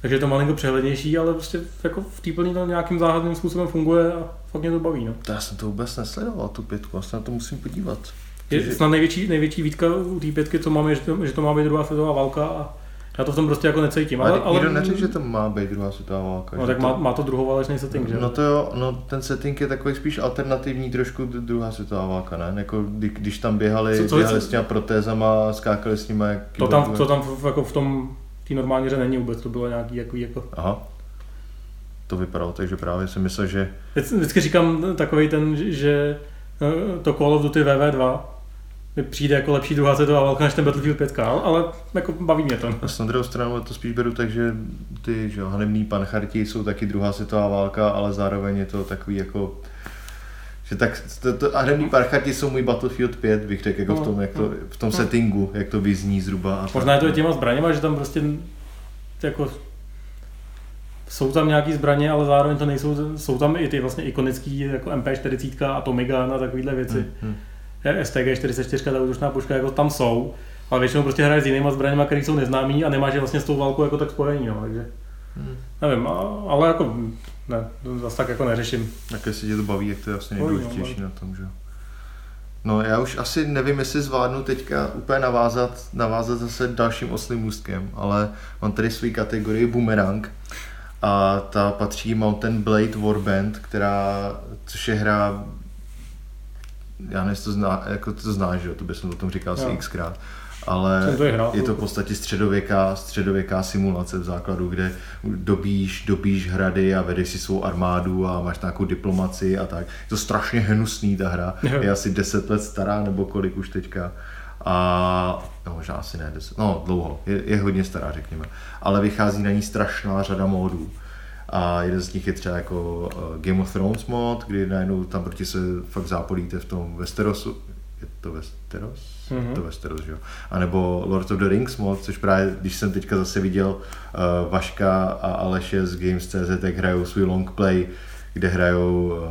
takže je to malinko přehlednější, ale prostě jako v té plný to nějakým záhadným způsobem funguje a fakt mě to baví. No. To já jsem to vůbec nesledoval, tu pětku, já se na to musím podívat. Je Čiže... snad největší, největší výtka u té pětky, co máme, že to, že to má být druhá světová válka a já to v tom prostě jako necítím. Ale, ale nikdo neřekl, že to má být druhá světová válka. No tak to... má, má to druhoválečný setting, že? No to jo, no ten setting je takový spíš alternativní trošku druhá světová válka, ne? Jako kdy, když tam běhali, co, co běhali s těma protézama, skákali s nimi. To tam, to tam jako v tom té normální hře není vůbec, to bylo nějaký jako, jako... Aha. To vypadalo, takže právě si myslel, že... Vždycky říkám takový ten, že eh, to Call of Duty VV2 mi přijde jako lepší druhá světová válka než ten Battlefield 5, ale jako baví mě to. A s na druhou stranu to spíš beru tak, že ty že, hanebný pancharti jsou taky druhá světová válka, ale zároveň je to takový jako že tak to, to, a hraní parchati jsou můj Battlefield 5, bych řekl, jako no, v tom, jak to, no. v tom no. settingu, jak to vyzní zhruba. A Možná je to i těma zbraněma, že tam prostě jako jsou tam nějaký zbraně, ale zároveň to nejsou, jsou tam i ty vlastně ikonický jako MP40 a Tomigan a takovéhle věci. Hmm, hmm. STG-44, ta útočná puška, jako tam jsou, ale většinou prostě hraje s jinýma zbraněma, které jsou neznámý a nemáš je vlastně s tou válkou jako tak spojení, no, takže hmm. nevím, ale jako ne, to zase tak jako neřeším. Tak jestli tě to baví, jak to je vlastně nejdůležitější na tom, že No já už asi nevím, jestli zvládnu teďka úplně navázat, navázat zase dalším oslým můstkem, ale mám tady svůj kategorii Boomerang a ta patří Mountain Blade Warband, která, což je hra, já nevím, to zná, jako to znáš, že jo, to bych o tom říkal asi xkrát ale to je, je to v podstatě středověká, středověká simulace v základu, kde dobíš, dobíš hrady a vedeš si svou armádu a máš nějakou diplomaci a tak. Je to strašně hnusný ta hra, je asi 10 let stará nebo kolik už teďka. A no, možná asi ne 10, no dlouho, je, je hodně stará řekněme, ale vychází na ní strašná řada módů. A jeden z nich je třeba jako uh, Game of Thrones mod, kdy najednou tam proti se fakt zápolíte v tom Westerosu, je to Westeros? Mm-hmm. To Westeros, že jo. A nebo Lord of the Rings mod, což právě, když jsem teďka zase viděl uh, Vaška a Aleše z Games.cz, jak hrajou svůj long play, kde hrajou uh,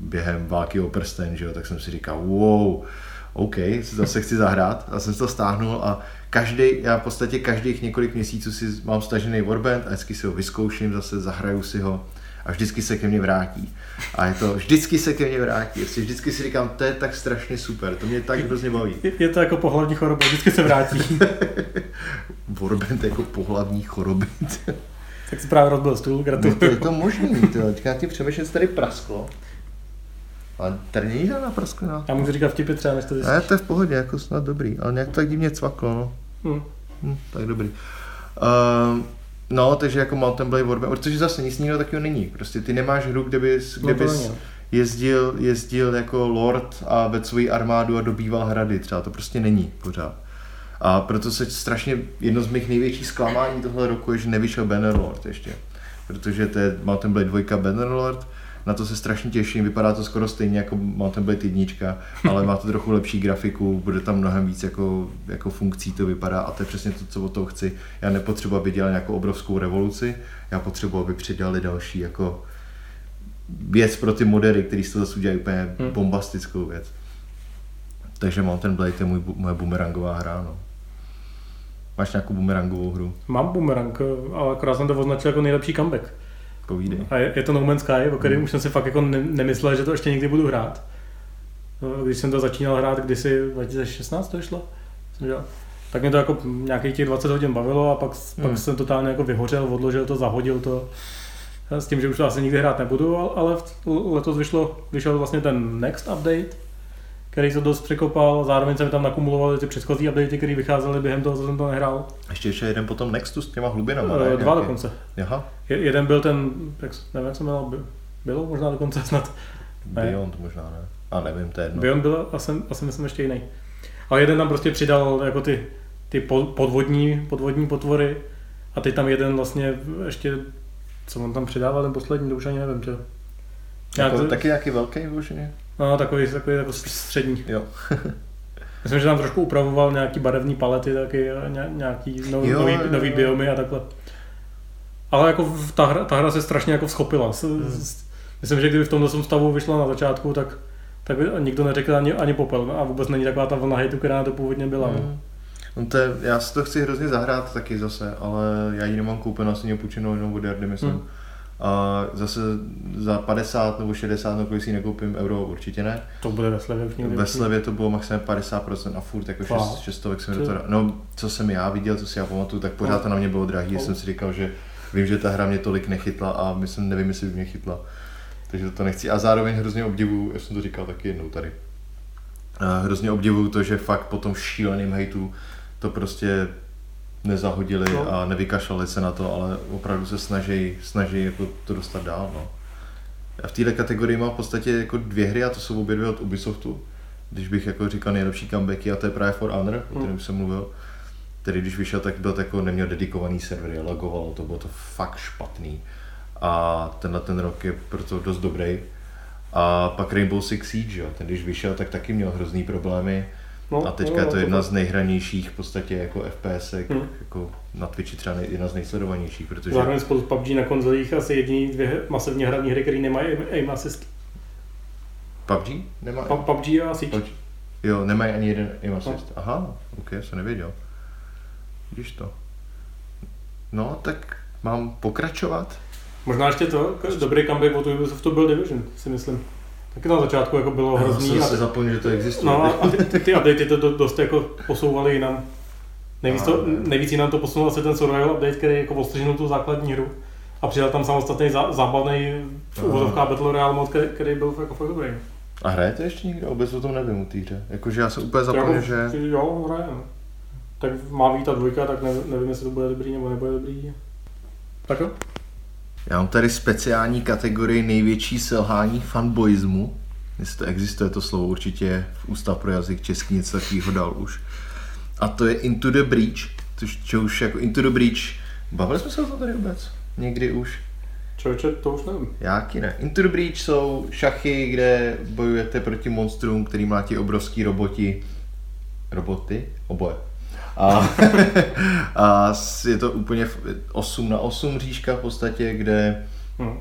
během války o prsten, že jo, tak jsem si říkal, wow, OK, zase chci zahrát a jsem to stáhnul a každý, já v podstatě každých několik měsíců si mám stažený Warband a vždycky si ho vyzkouším, zase zahraju si ho a vždycky se ke mně vrátí. A je to, vždycky se ke mně vrátí. Prostě vždycky si říkám, to je tak strašně super, to mě tak hrozně baví. Je, je to jako pohlavní choroba, vždycky se vrátí. Warband jako pohlavní choroby. tak si právě rozbil stůl, gratuluju. No to je to možný, to, já ti přemýšlím, tady prasklo. Ale tady není žádná prasklina. Já můžu říkat vtipy třeba, než to Ne, to je v pohodě, jako snad dobrý, ale nějak to tak divně cvaklo, no. Hmm. Hm, tak dobrý. Uh, no, takže jako Mountain Blade Warband, protože zase nic jiného takového není. Prostě ty nemáš hru, kde bys, kde No to bys jezdil, jezdil jako lord a vedl svoji armádu a dobýval hrady třeba, to prostě není pořád. A proto se strašně, jedno z mých největších zklamání tohle roku je, že nevyšel Bannerlord ještě. Protože to je Mountain Blade 2 Bannerlord, na to se strašně těším, vypadá to skoro stejně jako Mountain Blade 1, ale má to trochu lepší grafiku, bude tam mnohem víc jako, jako funkcí to vypadá a to je přesně to, co od toho chci. Já nepotřebuji, aby dělali nějakou obrovskou revoluci, já potřebuji, aby přidali další jako věc pro ty modery, který z toho zase udělají úplně Hmm. bombastickou věc. Takže Mountain Blade je můj, moje bumerangová hra, no. Máš nějakou bumerangovou hru? Mám boomerang, ale akorát jsem to označil jako nejlepší comeback. Povídej. A je, je to No Man's Sky, o kterém Hmm. už jsem si fakt jako ne, nemyslel, že to ještě někdy budu hrát. No, Když jsem to začínal hrát kdysi 2016 to šlo, jsem dělal. tak mě to jako nějakých těch 20 hodin bavilo a pak, Hmm. pak jsem totálně jako vyhořel, odložil to, zahodil to. S tím, že už to asi nikdy hrát nebudu, al- ale letos vyšlo, vyšel vlastně ten Next Update, který se dost překopal, zároveň se mi tam nakumulovaly ty předchozí updaty, které vycházely během toho, co jsem to nehrál. Ještě ještě jeden potom Nextu s těma hlubinama, ne? Eh, Dva Nějaký- dokonce. Aha, Je- Jeden byl ten, jak, nevím, jak se jmenoval, By- bylo možná dokonce snad. Ne. Beyond možná, ne? A nevím, to je jedno. Beyond byl asi, asi myslím ještě jiný. Ale jeden tam prostě přidal jako ty, ty po- podvodní, podvodní potvory a teď tam jeden vlastně ještě, co on tam přidával, ten poslední, to už ani nevím, čo. Jako, Nějak, taky nějaký velký vyloženě? No, takový, takový jako střední. Jo. Myslím, že tam trošku upravoval nějaký barevné palety, taky nějaký no, Jo, nový, jo, jo. nový biomy a takhle. Ale jako ta hra, ta hra se strašně jako schopila. Hmm. myslím, že kdyby v tomhle stavu vyšla na začátku, tak, tak by nikdo neřekl ani, ani popel. A vůbec není taková ta vlna hejtu, která na to původně byla. No. Mm. No to je, já si to chci hrozně zahrát taky zase, ale já ji nemám koupenou, asi mě půjčenou jenom od Jardy, myslím. Hmm. A zase za 50 nebo 60, nebo kolik si nekoupím euro, určitě ne. To bude ve slevě už někdy. Ve slevě to bylo maximálně 50% a furt jako Fakt? 6, šestovek jsem toho, no co jsem já viděl, co si já pamatuju, tak pořád to na mě bylo drahý, No. jsem si říkal, že vím, že ta hra mě tolik nechytla a myslím, nevím, jestli by mě chytla. Takže to nechci. A zároveň hrozně obdivuju, já jsem to říkal taky jednou tady, a hrozně obdivuju to, že fakt po tom šíleným hejtu to prostě nezahodili No. a nevykašlali se na to, ale opravdu se snaží, snaží jako to dostat dál. No. Já v této kategorii mám v podstatě jako dvě hry a to jsou obě dvě od Ubisoftu. Když bych jako říkal nejlepší comebacky a to je právě For Honor, o kterém Hmm. jsem mluvil. Který když vyšel, tak byl jako neměl dedikovaný servery, lagovalo to, bylo to fakt špatný. A tenhle ten rok je proto dost dobrý. A pak Rainbow Six Siege, jo. ten když vyšel, tak taky měl hrozný problémy. No, A teďka no, je to no, jedna fakt. z nejhranějších v podstatě jako FPS, Hmm. jako na Twitchi třeba nej- jedna z nejsledovanějších, protože Zároveň spolu s PUBG na konzolích asi jediný dvě masivně hrané hry, které nemají aim- assist. PUBG nemá? Pa- PUBG a Siege. Pojď. Jo, nemají ani jeden aim assist. Aha, ok, jsem nevěděl. Vidíš to. No, tak mám pokračovat. Možná ještě to, dobrý comeback od Ubisoftu byl Division, si myslím. Taky na začátku jako bylo Já hrozný. jsem A, se zapomněl, že to existuje. no, a ty, ty, ty updaty to do- dost jako posouvaly jinam. Nejvíc, to, No, ne. nejvíc jinam to posunul asi ten survival update, který jako ostřihnul tu základní hru. A přidal tam samostatný zá, zábavný uvozovkách Battle Royale mod, který, který byl jako fakt dobrý. A hrajete ještě někdo? Vůbec o tom nevím u té hře. Jakože já jsem úplně zapomněl, jako, že... Jo, hraje. no. Tak má být ta dvojka, tak ne, nevím, jestli to bude dobrý nebo nebude dobrý. Tak jo. Já mám tady speciální kategorii největší selhání fanboismu. Jestli to existuje to slovo, určitě v Ústav pro jazyk český něco takového dal už. A to je Into the Breach, což, čo už jako Into the Breach, bavili jsme se o tom tady vůbec? Někdy už? Člověče, to už nevím. Jáky ne. Into the Breach jsou šachy, kde bojujete proti monstrům, který mlátí obrovský roboti. Roboty? Oboje. A, a je to úplně v- 8 na 8 říška v podstatě, kde, Hm.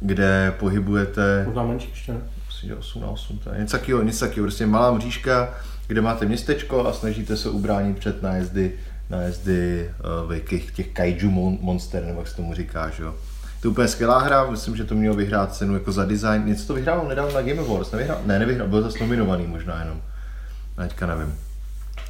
kde pohybujete Možná menší ještě, ne? myslím, že 8 na 8, to je něco takového, něco takového, prostě malá mřížka, kde máte městečko a snažíte se ubránit před nájezdy, nájezdy uh, těch, kaiju mon, monster, nebo jak se tomu říká, že jo. To je úplně skvělá hra, myslím, že to mělo vyhrát cenu jako za design. Něco to vyhrál nedávno na Game Awards, nevyhrál? Ne, nevyhrál, byl zase nominovaný možná jenom. Teďka nevím.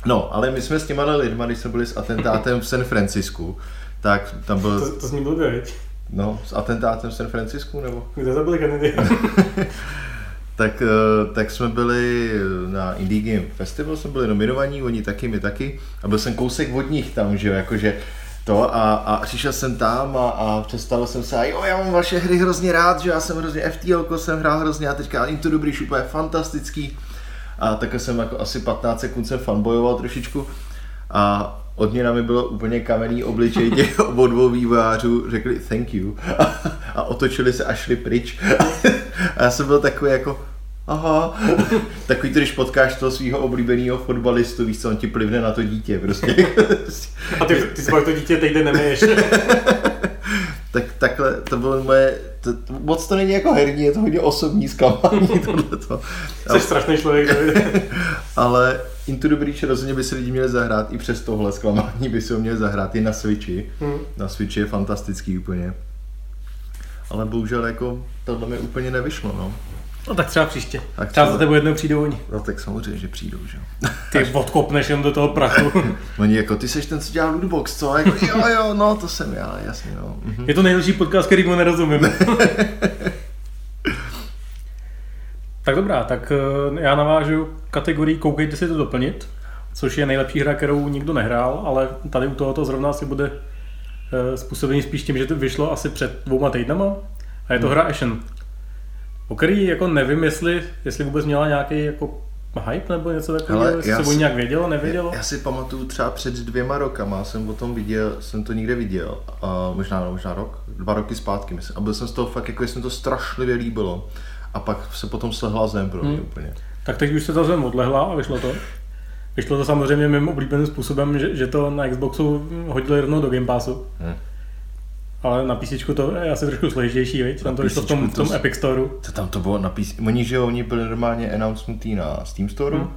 No, ale my jsme s těma lidma, když jsme byli s atentátem v San Francisku, tak tam byl, To, to zní blbě, viď? no, s atentátem v San Francisku, nebo? Kde zabili Kennedy? tak, eh, tak jsme byli na Indie Game Festival, jsme byli nominovaní, oni taky, my taky. A byl jsem kousek od nich tam, že jo, jakože to a, a přišel jsem tam a, a představil jsem se a jo, já mám vaše hry hrozně rád, že já jsem hrozně FTL jsem hrál hrozně a teďka Into the Breach úplně fantastický. A takhle jsem jako asi 15 sekund jsem fanbojoval trošičku a odměna mi bylo úplně kamenný obličej těch obou dvou vývojářů, řekli thank you a, a otočili se a šli pryč. A já jsem byl takový jako, aha, takový když potkáš toho svého oblíbeného fotbalistu, víš co, on ti plivne na to dítě prostě. A ty, ty si to dítě teď nemyješ. Tak takhle, to bylo moje, to, to, moc to není jako herní, je to hodně osobní zklamání tohleto. Jsi strašný člověk. ale Into the Breach rozhodně by se lidi měli zahrát, i přes tohle zklamání by se ho měli zahrát i na Switchi. Hmm. Na Switchi je fantastický úplně. Ale bohužel jako tohle mi úplně nevyšlo, no. No tak třeba příště. Tak třeba za tebou jednou přijdou oni. No tak samozřejmě, že přijdou, že Ty odkopneš jen do toho prachu. oni jako, ty seš ten, co dělá lootbox, co? Jako, jo, jo, no, to jsem já, jasně, no. Mhm. Je to nejlepší podcast, který mu nerozumím. tak dobrá, tak eh, já navážu kategorii Koukejte si to doplnit, což je nejlepší hra, kterou nikdo nehrál, ale tady u tohoto zrovna asi bude eh, způsobený spíš tím, že to vyšlo asi před dvouma týdnama a je to hmm. hra Ashen. O který jako nevím, jestli, jestli vůbec měla nějaký jako hype nebo něco takového, jestli se o nějak vědělo, nevědělo? Já, já, si pamatuju třeba před dvěma rokama jsem o tom viděl, jsem to někde viděl, a možná, možná rok, dva roky zpátky myslím, a byl jsem z toho fakt, jako jestli mi to strašlivě líbilo. A pak se potom slehla zem pro mě hmm. úplně. Tak teď už se ta zem odlehla a vyšlo to. Vyšlo to samozřejmě mým oblíbeným způsobem, že, že to na Xboxu hodili rovnou do Game Passu. Hmm. Ale na PC to je asi trošku složitější, viď? Tam to vyšlo v tom, v tom Epic Store. Co tam to bylo na PC? Oni, že oni byli normálně announcementý na Steam Store hmm.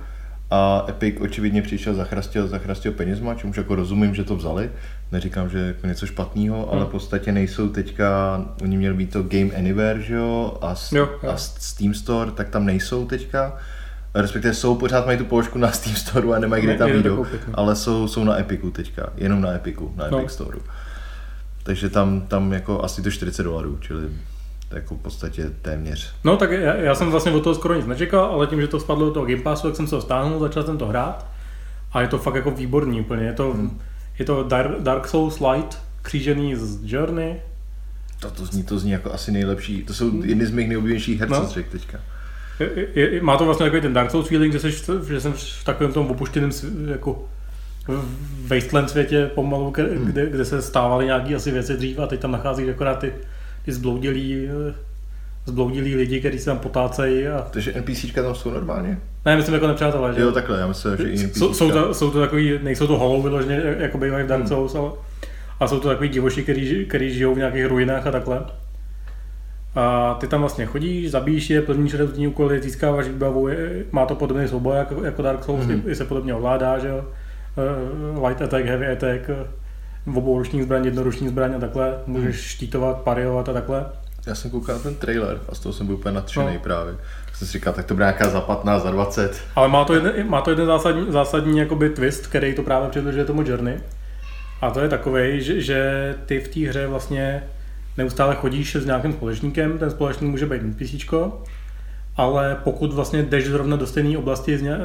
a Epic očividně přišel, zachrastil, zachrastil penězma, čemuž jako rozumím, že to vzali. Neříkám, že jako něco špatného, hmm. ale v podstatě nejsou teďka, oni měli být to Game Anywhere, že jo, a, jo, jo. a Steam Store, tak tam nejsou teďka respektive jsou, pořád mají tu položku na Steam Store a nemají kde tam výjdou, ale jsou, jsou na Epiku teďka, jenom na Epiku, na no. Epic Store. Takže tam, tam jako asi to 40 dolarů, čili jako v podstatě téměř. No tak já, já jsem vlastně od toho skoro nic nečekal, ale tím, že to spadlo do toho Game Passu, tak jsem se ho stáhnul, začal jsem to hrát a je to fakt jako výborný úplně. Je to, hmm. je to Dark Souls Light křížený z Journey. To, to, zní, to zní jako asi nejlepší, to jsou jedny z mých nejoblíbenějších her, no. co řekl teďka. Je, je, má to vlastně takový ten Dark Souls feeling, že, jsi, že jsem v takovém tom opuštěném jako wasteland světě pomalu, hmm. kde, kde se stávaly nějaké asi věci dřív a teď tam nacházíš akorát ty, ty zbloudilí, zbloudilí lidi, kteří se tam potácejí. A... Takže NPCčka tam jsou normálně? Ne, myslím jako nepřátelé. Že? Jo, takhle, já myslím, že i jsou, jsou, to, jsou to takový, nejsou to hollow vyloženě, jako bývají v Dark hmm. Souls, hmm. ale a jsou to takový divoši, který, který žijou v nějakých ruinách a takhle. A ty tam vlastně chodíš, zabíjíš je, plníš různý úkoly, získáváš výbavu, má to podobný souboj jako, jako Dark Souls, mm-hmm. i se podobně ovládá, že jo. Eh, light attack, heavy attack, eh, obou ruční zbraň, jednoruční zbraň a takhle, můžeš hmm. štítovat, pariovat a takhle. Já jsem koukal na ten trailer a z toho jsem byl úplně nadšený no. právě. Jsem si říkal, tak to bude nějaká za 15, za 20. Ale má to jeden, má to jeden zásadní, zásadní jakoby twist, který to právě přibližuje tomu Journey. A to je takový, že, že ty v té hře vlastně neustále chodíš s nějakým společníkem, ten společník může být NPC, ale pokud vlastně jdeš zrovna do stejné oblasti, eh,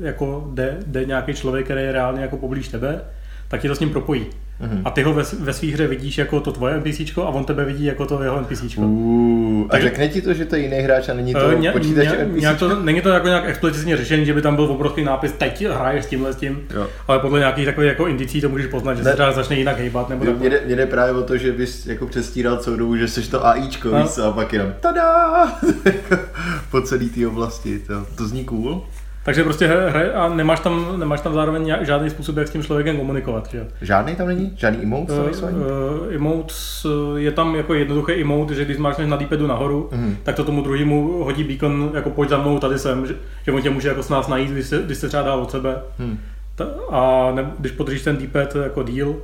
jako jde, jde nějaký člověk, který je reálně jako poblíž tebe, tak ti to s ním propojí. Mm-hmm. A ty ho ve, ve svých hře vidíš jako to tvoje NPC a on tebe vidí jako to jeho NPC. Uh, a řekne ti to, že to je jiný hráč a není to uh, ně, počítač ně, NPC? To, není to jako nějak explicitně řešený, že by tam byl obrovský nápis, teď hraješ s tímhle s tím, jo. ale podle nějakých takových jako indicí to můžeš poznat, že ne. se třeba začne jinak hejbat. Nebo mě, jde, mě jde právě o to, že bys jako přestíral celou dobu, že jsi to AIčko, no. víc, a pak jenom tada po celé té oblasti. To, to zní cool. Takže prostě hra a nemáš tam, nemáš tam zároveň žádný způsob, jak s tím člověkem komunikovat. Že? Žádný tam není? Žádný emote? Uh, uh, emotes, je tam jako jednoduché emote, že když máš na d nahoru, mm. tak to tomu druhému hodí beacon, jako pojď za mnou, tady jsem, že, že on tě může jako s nás najít, když se, když se třeba dá od sebe. Mm. Ta, a ne, když podržíš ten d jako deal,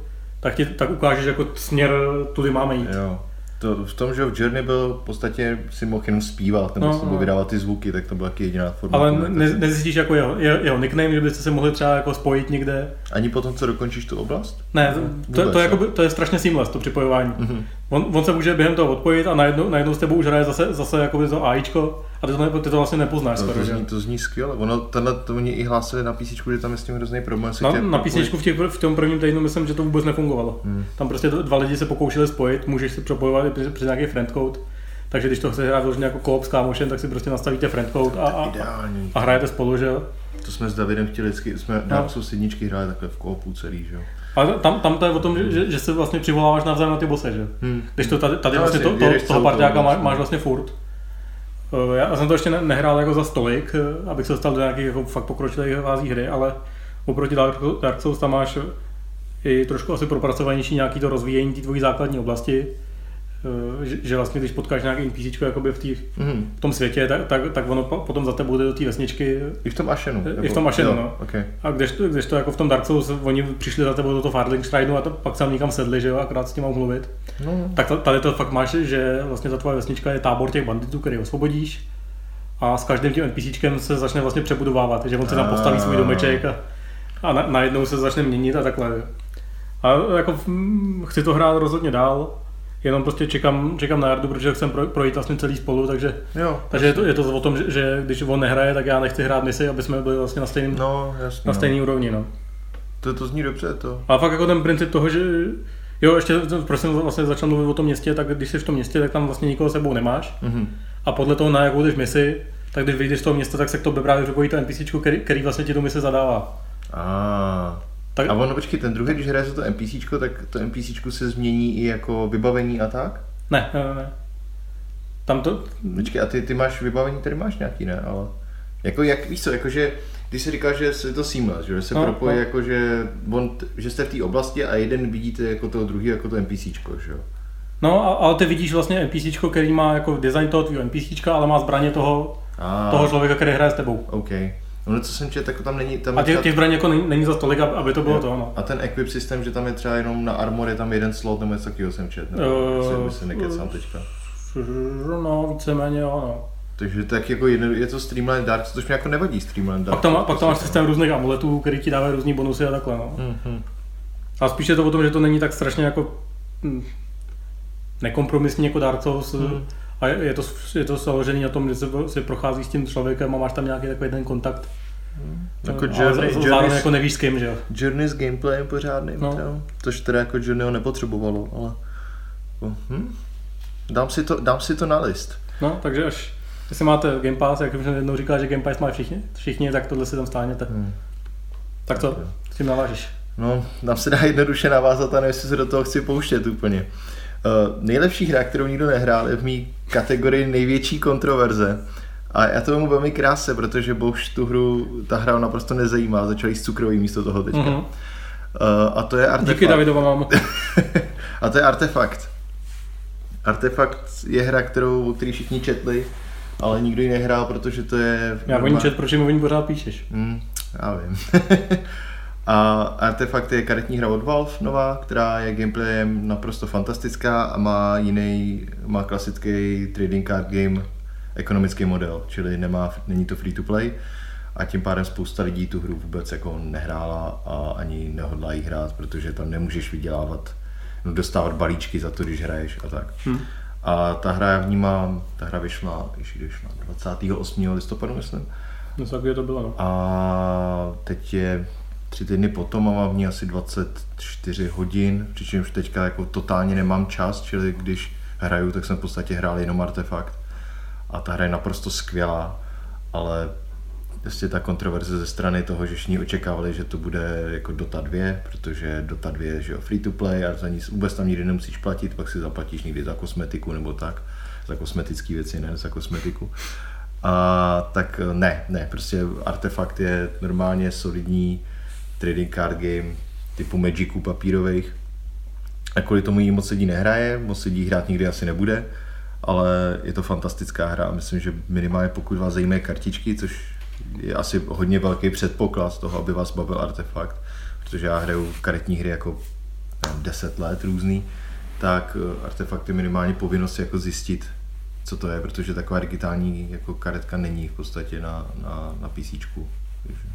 tak, ti, tak ukážeš jako směr, tudy máme jít. Jo to, v tom, že v Journey byl v podstatě si mohl jenom zpívat nebo no, no. vydávat ty zvuky, tak to byla taky jediná forma. Ale ne, nezjistíš jako jeho, jeho nickname, že byste se mohli třeba jako spojit někde. Ani potom, co dokončíš tu oblast? Ne, to, to, to, to, jako, to je strašně seamless, to připojování. Mm-hmm. On, on se může během toho odpojit a najednou, najednou s tebou už hraje zase, zase jako to AIčko a ty to, ty to vlastně nepoznáš skoro, to, že? zní, to zní skvěle. Ono, tenhle, to oni i hlásili na PC, že tam je s tím hrozný problém. se Na, na. PC v, těch, v tom prvním týdnu myslím, že to vůbec nefungovalo. Hmm. Tam prostě to- dva lidi se pokoušeli spojit, můžeš si propojovat i přes, přes nějaký friendcode. Takže když to chceš hrát vyloženě jako koop s kámošem, tak si prostě nastavíte friendcode a, a, Ideální. a hrajete spolu, že jo? To jsme s Davidem chtěli vždycky, jsme Dark Souls jedničky hráli takhle v koopu celý, že jo. Ale tam, tam to je o tom, že, že, se vlastně přivoláváš navzájem na ty bose, že? Hmm. Když to tady, tady vlastně to, to, toho partiáka má, vlastně. máš vlastně furt. Eh, Já jsem to ještě ne- nehrál jako za stolik, eh, abych se dostal do nějakých jako fakt pokročilých fází hry, ale oproti Dark, Dark Souls tam máš i trošku asi propracovanější nějaký to rozvíjení té tvojí základní oblasti. Eh, Že, že vlastně když potkáš nějaký NPC jakoby v, tý, Mhm. v tom světě, tak, tak, tak ono po- potom za tebou jde do té vesničky I v tom Ashenu. I v tom Ashenu, jo, no. Okay. a když to, když to jako v tom Dark Souls, oni přišli za tebou do toho Farlingsteineu a to, pak se tam někam sedli, že jo, akorát s tím mám mluvit. No, Tak to- tady to fakt máš, že vlastně ta tvoje vesnička je tábor těch banditů, který osvobodíš a s každým tím NPCčkem se začne vlastně přebudovávat, že on se tam postaví svůj domeček a, a na, najednou se začne měnit a takhle. A jako mm, chci to hrát rozhodně dál, jenom prostě čekám, čekám na Jardu, protože chcem pro- projít vlastně celý spolu, takže, jo. takže je, to, je to o tom, že, že, když on nehraje, tak já nechci hrát misi, aby jsme byli vlastně na stejném No, jasně. na no. stejné úrovni. No. To, to zní dobře, to. Ale fakt jako ten princip toho, že jo, ještě proč jsem vlastně začal mluvit o tom městě, tak když jsi v tom městě, tak tam vlastně nikoho sebou nemáš. Mhm. A podle toho, na jakou jdeš misi, tak když vyjdeš z toho města, tak se k tobě právě připojí to NPC, který, který vlastně ti tu misi zadává. A. Tak, A ono, počkej, ten druhý, když hraje za to NPC, tak to NPC se změní i jako vybavení a tak? ne, ne, ne. Tam to, Počkej, a ty, ty máš vybavení, tady máš nějaký, ne? Ale jako jak, víš co, jakože, když se říká, že je to seamless, že se No, propojí, no. jako že, on, že jste v té oblasti a jeden vidíte jako toho druhý, jako to NPCčko, že jo? no, a- ale ty vidíš vlastně NPC, který má jako design toho tvýho NPC, ale má zbraně toho, A, toho člověka, který hraje s tebou. OK. No, co jsem četl, tak tam není, tam A je těch, třeba- těch zbraní jako není, není za tolik, aby to bylo Jo. to, no. A ten equip systém, že tam je třeba jenom na armor, je tam jeden slot, nebo něco takového jsem četl, nebo uh, se nekecám teďka. No, víceméně jo, no. Takže tak jako jedno, je to Streamline Dark, což mě jako nevadí Streamline Dark. Pak tam, pak tam máš systém různých amuletů, který ti dávají různý bonusy a takhle, no. Mhm. A spíš je to o tom, že to není tak strašně jako hm, nekompromisní jako Dark Souls. Hmm. A je je to, je to založený na tom, že se, se prochází s tím člověkem a máš tam nějaký takový ten kontakt. Jako Ale Journey, za- Journey, jako nevíš s kým, že jo. Journey s gameplayem pořádným, No. no. což teda jako Journeyho nepotřebovalo, ale... Hm? Dám, si to, dám si to na list. No, takže až jestli máte Game Pass, jak už jsem jednou říkal, že Game Pass mají všichni, všichni, tak tohle si tam stáhněte. Hm. Tak jo. s tím navážíš. No, nám se dá jednoduše navázat a nevím, jestli se do toho chci pouštět úplně. Uh, nejlepší hra, kterou nikdo nehrál, je v mý kategorii největší kontroverze. A já to mám velmi krásně, protože Bož tu hru, ta hra naprosto nezajímá, začal jíst cukroví místo toho teďka. Mhm. Uh, a to je Artefakt. Díky Davidova mámo. a to je Artefakt. Artefakt je hra, kterou, o který všichni četli, ale nikdo ji nehrál, protože to je... Já o ní čet, proč mi o ní pořád píšeš? Hmm, já vím. a Artefakt je karetní hra od Valve nová, která je gameplayem naprosto fantastická a má jiný, má klasický trading card game ekonomický model, čili nemá, není to free to play a tím pádem spousta lidí tu hru vůbec jako nehrála a ani nehodlá jí hrát, protože tam nemůžeš vydělávat, no, dostávat balíčky za to, když hraješ a tak. Hm. A ta hra, já vnímám, ta hra vyšla, když vyšla 28. listopadu, myslím. No, tak je to bylo, no. A teď je tři týdny potom a mám v ní asi 24 hodin, přičemž teďka jako totálně nemám čas, čili když hraju, tak jsem v podstatě hrál jenom artefakt. A ta hra je naprosto skvělá, ale prostě ta kontroverze ze strany toho, že všichni očekávali, že to bude jako Dota 2, protože Dota 2 je že jo, free to play a za nic vůbec tam nikdy nemusíš platit, pak si zaplatíš někdy za kosmetiku nebo tak, za kosmetické věci, ne za kosmetiku. A tak ne, ne, prostě Artefakt je normálně solidní trading card game typu Magiců papírových. A kvůli tomu jí moc lidí nehraje, moc lidí hrát nikdy asi nebude, ale je to fantastická hra a myslím, že minimálně pokud vás zajímají kartičky, což je asi hodně velký předpoklad toho, aby vás bavil Artefakt, protože já hraju karetní hry jako nevím, 10 let různý, tak eh, Artefakt je minimálně povinnost jako zjistit, co to je, protože taková digitální jako karetka není v podstatě na, na, na PC. Takže,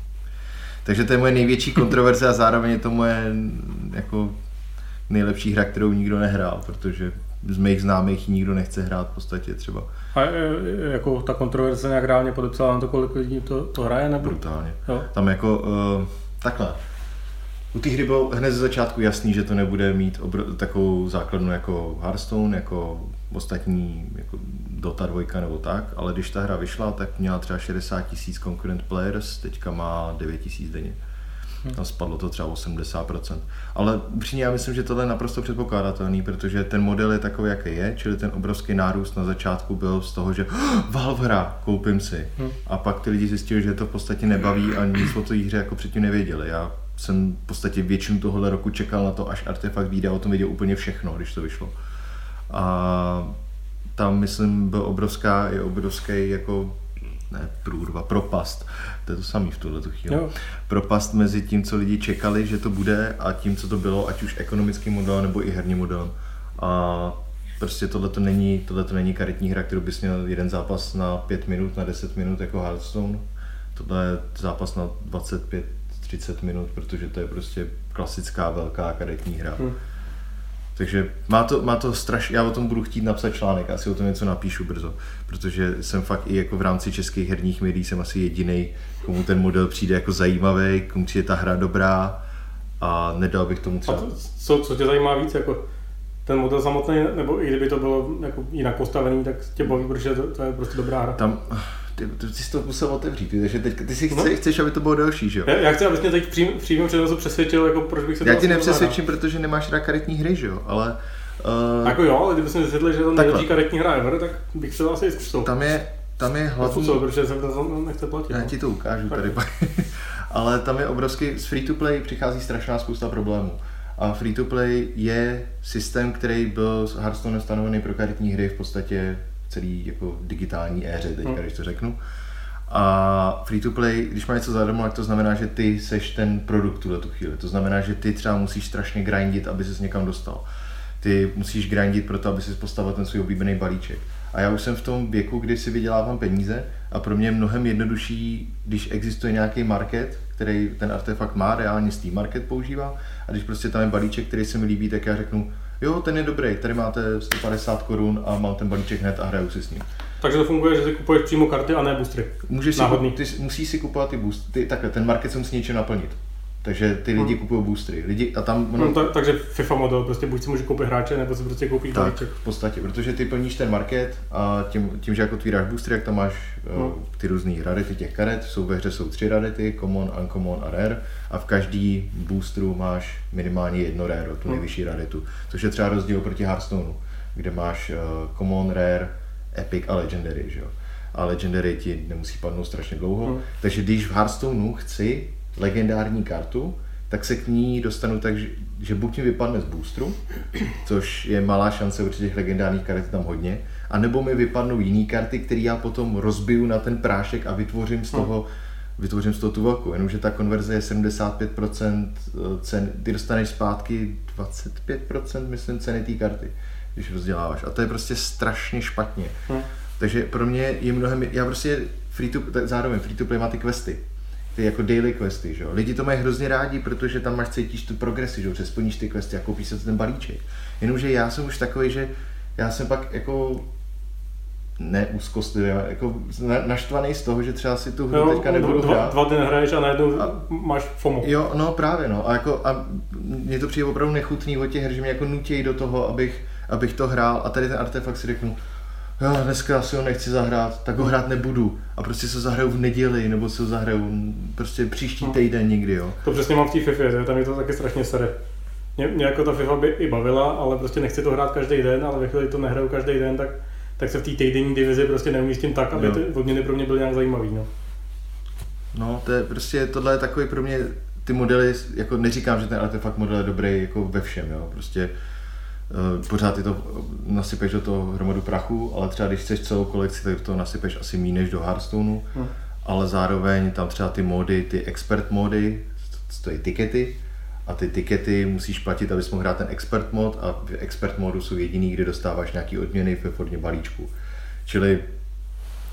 takže to je moje největší kontroverze a zároveň je to moje jako nejlepší hra, kterou nikdo nehrál, protože z mých známých nikdo nechce hrát v podstatě třeba. A e, e, jako ta kontroverze nějak reálně podepsala na to, kolik lidí to, to hraje? Nebo? Brutálně. Jo. Tam jako uh, takhle. U té hry bylo hned ze začátku jasný, že to nebude mít obr- takovou základnu jako Hearthstone, jako ostatní jako Dota 2 nebo tak, ale když ta hra vyšla, tak měla třeba 60 tisíc concurrent players, teďka má 9 tisíc denně. Tam spadlo to třeba 80%. Ale upřímně já myslím, že tohle je naprosto předpokládatelný, protože ten model je takový, jaký je, čili ten obrovský nárůst na začátku byl z toho, že oh, Valve hra, koupím si. Hmm. A pak ty lidi zjistili, že to v podstatě nebaví a nic o té hře jako předtím nevěděli. Já jsem v podstatě většinu tohohle roku čekal na to, až Artefakt vyjde, o tom věděl úplně všechno, když to vyšlo. A tam, myslím, byl obrovská, je obrovský jako ne průrva, propast. To je to samý v tuhle chvíli. Jo. Propast mezi tím, co lidi čekali, že to bude a tím, co to bylo, ať už ekonomický model nebo i herní model. A prostě tohle to není, tohle to není karetní hra, kterou bys měl jeden zápas na 5 minut, na 10 minut jako Hearthstone. Tohle je zápas na 25 30 minut, protože to je prostě klasická velká karetní hra. Hmm. Takže má to, má to strašně, já o tom budu chtít napsat článek, asi o tom něco napíšu brzo, protože jsem fakt i jako v rámci českých herních médií jsem asi jediný, komu ten model přijde jako zajímavý, komu přijde ta hra dobrá a nedal bych tomu třeba... A to, co, co tě zajímá víc, jako ten model samotný, nebo i kdyby to bylo jako jinak postavený, tak tě baví, protože to, to je prostě dobrá hra. Tam, ty, ty jsi to musel otevřít, takže teď, ty si chce, no. chceš, aby to bylo delší, že jo? Já, já chci, abys mě teď přím, přímým přenosu přesvědčil, jako proč bych se Já ti nepřesvědčím, protože nemáš rád karetní hry, že jo, ale... Uh, jako jo, ale kdybys mi vysvětlil, že to nejlepší karetní hra ever, tak bych se to asi zkusil. Tam je, tam je hlavní... Zkusil, protože jsem to nechce platit. Já no. ti to ukážu tak. tady. ale tam je obrovský, z free to play přichází strašná spousta problémů. A free to play je systém, který byl s Hearthstone stanovený pro karetní hry v podstatě celý jako digitální éře, teďka, hmm. když to řeknu. A free to play, když má něco zadarmo, tak to znamená, že ty seš ten produkt tuhle tu chvíli. To znamená, že ty třeba musíš strašně grindit, aby ses někam dostal. Ty musíš grindit pro to, aby si postavil ten svůj oblíbený balíček. A já už jsem v tom věku, kdy si vydělávám peníze a pro mě je mnohem jednodušší, když existuje nějaký market, který ten artefakt má, reálně Steam Market používá, a když prostě tam je balíček, který se mi líbí, tak já řeknu, jo, ten je dobrý, tady máte 150 korun a mám ten balíček hned a hraju si s ním. Takže to funguje, že si kupuješ přímo karty a ne boostry. Můžeš si, ty musíš si kupovat ty boostry, takhle, ten market se musí něčím naplnit. Takže ty lidi hmm. kupují boostry. Lidi, a tam, no, tak, takže FIFA model, prostě buď si může koupit hráče, nebo si prostě koupíš tak, balíček. v podstatě, protože ty plníš ten market a tím, tím že jako otvíráš boostry, jak tam máš hmm. uh, ty různé rarity těch karet, jsou ve hře jsou tři rarity, common, uncommon a rare a v každý boostru máš minimálně jedno rare, tu hmm. nejvyšší raritu, což je třeba rozdíl proti Hearthstoneu, kde máš uh, common, rare, epic a legendary, že jo. A legendary ti nemusí padnout strašně dlouho, hmm. takže když v Hearthstoneu chci legendární kartu, tak se k ní dostanu tak, že, že buď mi vypadne z boostru, což je malá šance, určitě těch legendárních karet tam hodně, anebo mi vypadnou jiné karty, které já potom rozbiju na ten prášek a vytvořím z toho, hmm. vytvořím z toho tu velkou. Jenomže ta konverze je 75% cen, ty dostaneš zpátky 25% myslím ceny té karty, když rozděláváš. A to je prostě strašně špatně. Hmm. Takže pro mě je mnohem, já prostě free to, zároveň free to play má ty questy ty jako daily questy, že jo. Lidi to mají hrozně rádi, protože tam máš cítíš tu progresi, že jo, splníš ty questy a koupíš se ten balíček. Jenomže já jsem už takový, že já jsem pak jako neúzkostlivý, jako naštvaný z toho, že třeba si tu hru jo, teďka nebudu dva, hrát. Dva dny hraješ a najednou a, máš FOMO. Jo, no právě no. A, jako, a mně to přijde opravdu nechutný od těch her, že mě jako nutí do toho, abych, abych to hrál a tady ten artefakt si řeknu, jo, dneska si ho nechci zahrát, tak ho hrát nebudu. A prostě se zahraju v neděli, nebo se ho zahraju prostě příští no. týden někdy, jo. To přesně mám v té FIFA, tam je to taky strašně sere. Mě, mě jako ta FIFA by i bavila, ale prostě nechci to hrát každý den, ale ve chvíli to nehraju každý den, tak, tak se v té týdenní divizi prostě neumístím tak, aby ty odměny pro mě byly nějak zajímavý. No. no, to je prostě, tohle je takový pro mě, ty modely, jako neříkám, že ten artefakt model je dobrý jako ve všem, jo, prostě pořád ty to nasypeš do toho hromadu prachu, ale třeba když chceš celou kolekci, tak to nasypeš asi méně než do Hearthstoneu, hmm. ale zároveň tam třeba ty mody, ty expert mody, stojí tikety, a ty tikety musíš platit, abys mohl hrát ten expert mod a v expert modu jsou jediný, kde dostáváš nějaký odměny ve formě balíčku. Čili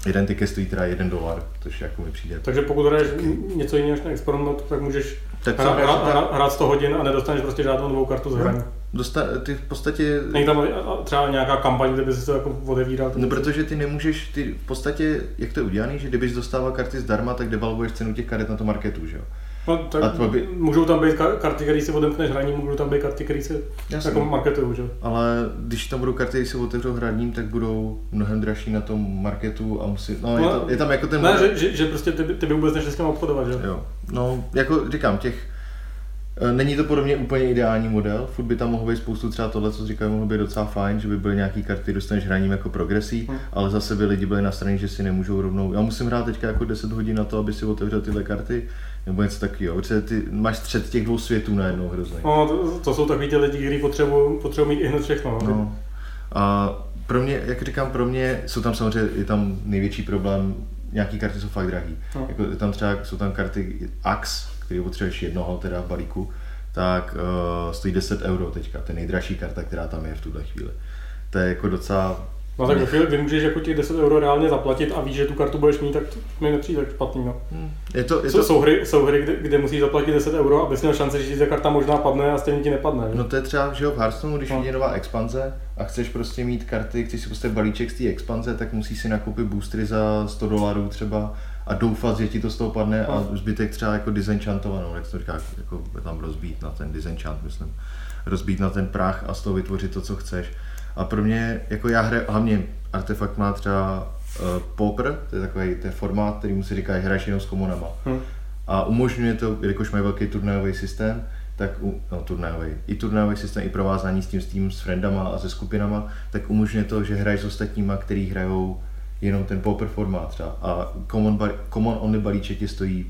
jeden tiket stojí teda jeden dolar, což jako mi přijde. Takže pokud hraješ něco jiného než na expert mod, tak můžeš tak hrát, hrát, hrát 100 hodin a nedostaneš prostě žádnou novou kartu z hry. Dosta, ty v podstatě... Není tam třeba nějaká kampaň, kde bys to jako odevíral? No, protože ty nemůžeš, ty v podstatě, jak to je udělané, že kdybys dostával karty zdarma, tak devalvuješ cenu těch karet na tom marketu, že jo? No, tak by... můžou tam být karty, které si odemkneš hraním, můžou tam být karty, které se Jasně. jako marketují, že? Ale když tam budou karty, které se otevřou hraním, tak budou mnohem dražší na tom marketu a musí, no, no je, to, je, tam jako ten... Ne, že, že, že, prostě ty, ty by vůbec nešli s tím obchodovat, že? Jo, no, jako říkám, těch, Není to podle mě úplně ideální model, furt by tam mohlo být spoustu třeba tohle, co říkají, mohlo být docela fajn, že by byly nějaký karty, dostaneš hraním jako progresí, hmm. ale zase by lidi byli na straně, že si nemůžou rovnou. Já musím hrát teďka jako 10 hodin na to, aby si otevřel tyhle karty, nebo něco takového. Protože ty máš střed těch dvou světů najednou hrozně. No, to, to jsou takový ty lidi, kteří potřebují potřebují mít i hned všechno. No. no. A pro mě, jak říkám, pro mě jsou tam samozřejmě, je tam největší problém, nějaký karty jsou fakt drahý. No. Jako, tam třeba jsou tam karty AX, které potřebuješ jednoho teda v balíku, tak uh, stojí 10 euro teďka, to je nejdražší karta, která tam je v tuhle chvíli. To je jako docela No tak chvíli, kdy můžeš jako těch 10 euro reálně zaplatit a víš, že tu kartu budeš mít, tak to mi nepřijde tak špatný. No. Hmm. Je to, je to... Jsou, hry, jsou hry kde, kde, musíš zaplatit 10 euro, abys měl šanci, že ti ta karta možná padne a stejně ti nepadne. Že? No to je třeba že v Hearthstoneu, když no. nová expanze a chceš prostě mít karty, chceš si prostě balíček z té expanze, tak musíš si nakoupit boostry za 100 dolarů třeba a doufat, že ti to z toho padne a zbytek třeba jako disenchantovanou, jak to říká, jako tam rozbít na ten disenchant, myslím, rozbít na ten prach a z toho vytvořit to, co chceš. A pro mě, jako já hraju, hlavně Artefakt má třeba uh, Pauper, to je takový je formát, který mu si říká, hraješ jenom s komunama. Hmm. A umožňuje to, jelikož mají velký turnajový systém, tak no, turnajový, i turnajový systém, i provázání s tím, s tím, s friendama a se skupinama, tak umožňuje to, že hraješ s ostatníma, kteří hrajou jenom ten pauper formát třeba. A common, bar, common only balíček ti stojí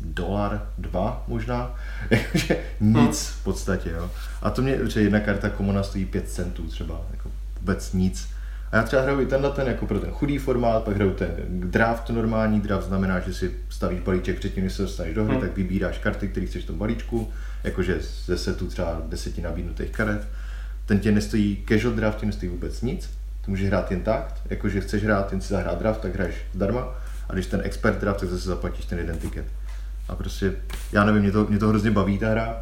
dolar, dva možná, jakože nic hmm. v podstatě, jo. A to mě, že jedna karta komona stojí 5 centů třeba, jako vůbec nic. A já třeba hraju i tenhle ten jako pro ten chudý formát, pak hraju ten draft normální, draft znamená, že si stavíš balíček předtím, než se dostaneš do hry, hmm. tak vybíráš karty, které chceš v tom balíčku, jakože ze setu třeba deseti nabídnutých karet. Ten tě nestojí, casual draft tě nestojí vůbec nic, ty můžeš hrát jen tak, jakože chceš hrát, jen si zahrát draft, tak hraješ zdarma, a když ten expert draft, tak zase zaplatíš ten jeden tiket. A prostě, já nevím, mě to, mě to hrozně baví ta hra,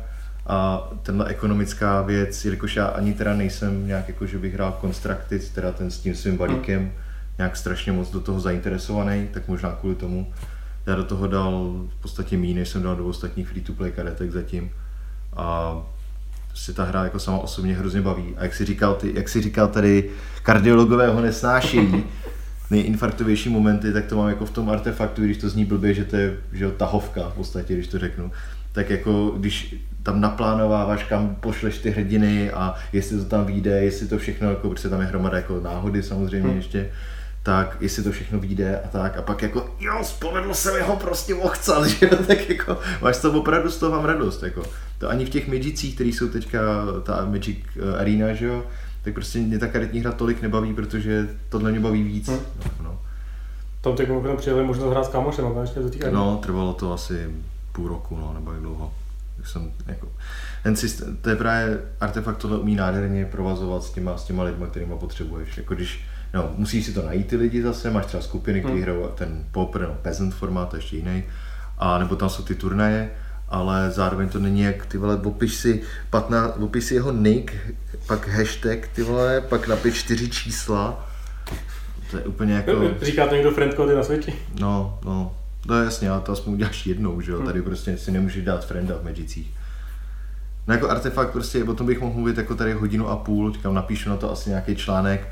a tenhle ekonomická věc, jelikož já ani teda nejsem nějak jako, že bych hrál Constructed, teda ten s tím svým balíkem, nějak strašně moc do toho zainteresovaný, tak možná kvůli tomu. Já do toho dal v podstatě méně, než jsem dal do ostatních free-to-play karetek zatím. A si ta hra jako sama osobně hrozně baví. A jak si říkal, ty, jak si říkal tady, kardiologové ho nesnášejí, nejinfarktovější momenty, tak to mám jako v tom artefaktu, když to zní blbě, že to je že tahovka v podstatě, když to řeknu. Tak jako když tam naplánováváš, kam pošleš ty hrdiny a jestli to tam vyjde, jestli to všechno, jako, protože tam je hromada jako náhody samozřejmě hmm. ještě, tak jestli to všechno vyjde a tak a pak jako jo, spovedlo se mi ho prostě ochcal, že jo, tak jako máš to opravdu z toho mám radost, jako. To ani v těch Magicích, který jsou teďka ta Magic eh, Arena, že jo, tak prostě mě ta karetní hra tolik nebaví, protože tohle mě baví víc. Hmm. No, no. Tam teď mimochodem přijeli možnost hrát s kámošem, ale ještě do těch No, trvalo to asi půl roku, no, nebo jak dlouho jsem jako, ten systém, to je právě artefakt, tohle umí nádherně provazovat s těma, s těma lidma, kterýma potřebuješ. Jako když, no, musíš si to najít ty lidi zase, máš třeba skupiny, které hmm. hrajou ten popr, no, peasant formát, ještě jiný, a nebo tam jsou ty turnaje, ale zároveň to není jak, ty vole, opiš si, 15, opiš si jeho nick, pak hashtag, ty vole, pak napiš čtyři čísla, to je úplně jako... Říká to někdo friend na Switchi? No, no, No jasně, ale to aspoň uděláš jednou, že jo? Hmm. Tady prostě si nemůžeš dát frienda v Magicích. No jako artefakt prostě, o tom bych mohl mluvit jako tady hodinu a půl, říkám, napíšu na to asi nějaký článek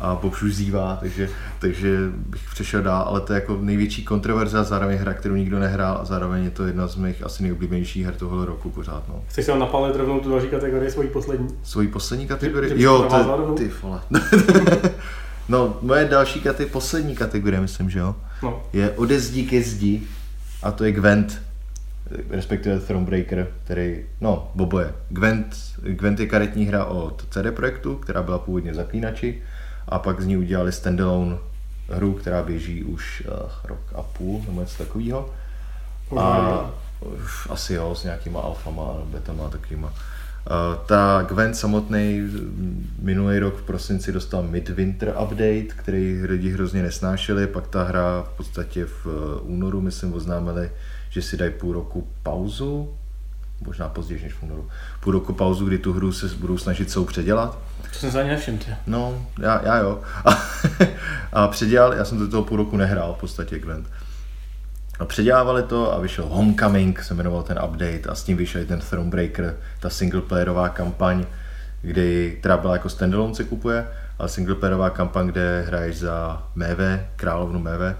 a popšu zývá, takže, takže bych přešel dál, ale to je jako největší kontroverze a zároveň hra, kterou nikdo nehrál a zároveň je to jedna z mých asi nejoblíbenějších her tohoto roku pořád. No. Chceš se vám napálit rovnou tu další kategorii, svoji poslední? Svoji poslední kategorii? Jo, to, ty vole. No, moje další kategorie, poslední kategorie, myslím, že jo, no. je ode zdi ke zdi a to je Gwent, respektive Thronebreaker, který, no, boboje. Gwent, Gwent je karetní hra od CD Projektu, která byla původně zaklínači a pak z ní udělali standalone hru, která běží už uh, rok a půl nebo něco takového. A asi jo, s nějakýma alfama, betama a takovýma. Ta Gwent samotný minulý rok v prosinci dostal Midwinter Update, který lidi hrozně nesnášeli, pak ta hra v podstatě v eh, únoru, myslím, oznámili, že si dají půl roku pauzu, možná později než v únoru. Půl roku pauzu, kdy tu hru se budou snažit sou předělat. To jsem se ani nevšiml, No, já, já jo. A, a předělal, já jsem do toho půl roku nehrál v podstatě Gwent. A předělávali to a vyšel Homecoming, se jmenoval ten update a s tím vyšel ten Thronebreaker, ta singleplayerová kampaň, kdy, která byla jako standalone se kupuje, ale singleplayerová kampaň, kde hraješ za Meve, královnu Meve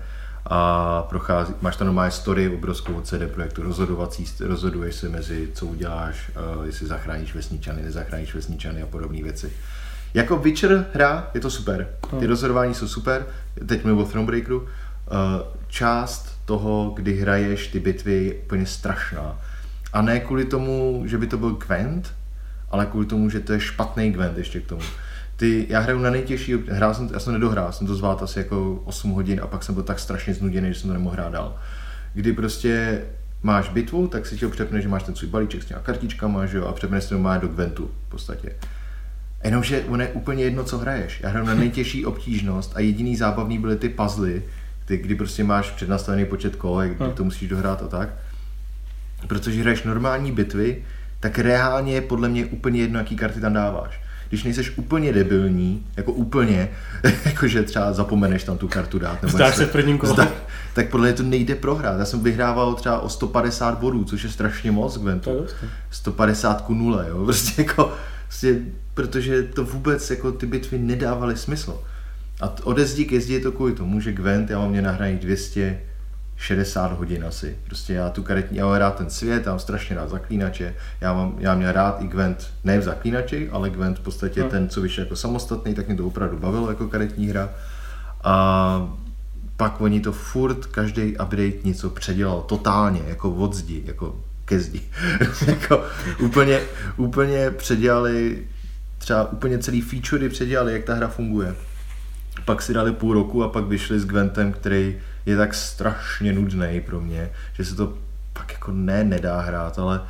a prochází, máš tam normálně story obrovskou od CD Projektu, rozhodovací, rozhoduješ se mezi, co uděláš, uh, jestli zachráníš vesničany, nezachráníš vesničany a podobné věci. Jako Witcher hra je to super, ty hmm. rozhodování jsou super, teď mluvím o Thronebreakeru, uh, část toho, kdy hraješ ty bitvy, je úplně strašná. A ne kvůli tomu, že by to byl Gwent, ale kvůli tomu, že to je špatný Gwent ještě k tomu. Ty, já hraju na nejtěžší, hrál jsem, já jsem nedohrál, jsem to zvládl asi jako 8 hodin a pak jsem byl tak strašně znuděný, že jsem to nemohl hrát dál. Kdy prostě máš bitvu, tak si tě přepne, že máš ten svůj balíček s těma kartičkama, že jo, a přepneš si to má do Gwentu v podstatě. Jenomže on je úplně jedno, co hraješ. Já hraju na nejtěžší obtížnost a jediný zábavný byly ty puzzle, ty, kdy prostě máš přednastavený počet kolek, kdy hm. to musíš dohrát a tak. Protože hraješ normální bitvy, tak reálně je podle mě úplně jedno, jaký karty tam dáváš. Když nejseš úplně debilní, jako úplně, jakože třeba zapomeneš tam tu kartu dát. Nebo Zdáš se v prvním kole. Zdá, tak podle mě to nejde prohrát. Já jsem vyhrával třeba o 150 bodů, což je strašně moc, Gwentu. 150 ku nule, jo. Prostě jako, prostě, protože to vůbec jako ty bitvy nedávaly smysl. A ode zdi ke zdi je to kvůli tomu, že Gwent, já mám mě nahraných 200, 60 hodin asi. Prostě já tu karetní, já mám rád ten svět, já mám strašně rád zaklínače, já mám, já měl rád i Gwent, ne v zaklínači, ale Gwent v podstatě no. ten, co vyšel jako samostatný, tak mě to opravdu bavilo jako karetní hra. A pak oni to furt, každý update něco předělal totálně, jako od zdi, jako ke zdi. jako úplně, úplně předělali, třeba úplně celý featurey předělali, jak ta hra funguje. Pak si dali půl roku a pak vyšli s Gwentem, který je tak strašně nudný pro mě, že se to pak jako ne nedá hrát, ale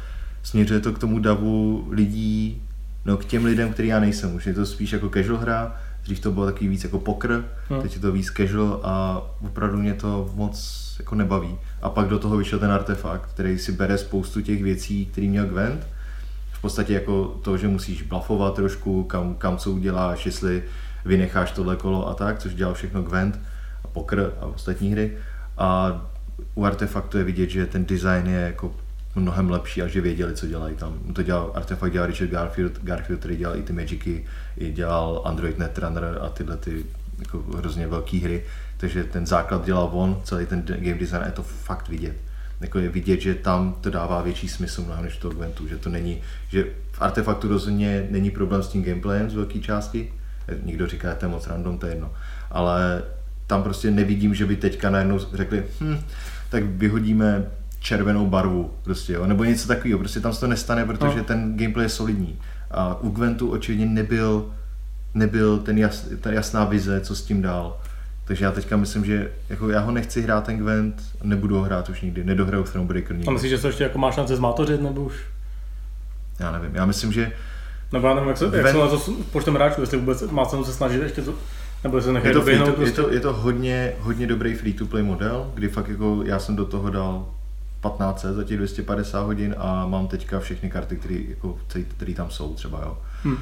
směřuje to k tomu davu lidí, no k těm lidem, který já nejsem. Už je to spíš jako casual hra, dřív to bylo takový víc jako pokr, hmm. teď je to víc casual a opravdu mě to moc jako nebaví. A pak do toho vyšel ten artefakt, který si bere spoustu těch věcí, který měl Gwent. V podstatě jako to, že musíš blafovat trošku, kam, kam co uděláš, jestli vynecháš tohle kolo a tak, což dělal všechno Gwent Poker a ostatní hry. A u Artefaktu je vidět, že ten design je jako mnohem lepší a že věděli, co dělají tam. To dělal Artefakt, dělal Richard Garfield, Garfield, který dělal i ty Magicy, i dělal Android Netrunner a tyhle ty jako hrozně velké hry. Takže ten základ dělal on, celý ten game design, je to fakt vidět. Jako je vidět, že tam to dává větší smysl mnohem než toho Gwentu, že to není, že v Artefaktu rozhodně není problém s tím gameplayem z velké části, někdo říká, že to je moc random, to je jedno, ale tam prostě nevidím, že by teďka najednou řekli, hm, tak vyhodíme červenou barvu, prostě, jo, nebo něco takového, prostě tam se to nestane, protože no. ten gameplay je solidní. A u Gwentu očividně nebyl, nebyl ten jas, ta jasná vize, co s tím dál. Takže já teďka myslím, že jako já ho nechci hrát ten Gwent, nebudu ho hrát už nikdy, nedohraju Thronebreaker nikdy. A myslíš, že se ještě jako máš šance zmátořit, nebo už? Já nevím, já myslím, že nebo já nevím, jak se, Gwent... jak se na to počtem hráčů, jestli vůbec má cenu se snažit ještě to, nebo se je to, free to, prostě... je, to, je to hodně, hodně dobrý free-to-play model, kdy fakt jako já jsem do toho dal 15 za těch 250 hodin a mám teďka všechny karty, které jako, tam jsou třeba, jo. Hmm.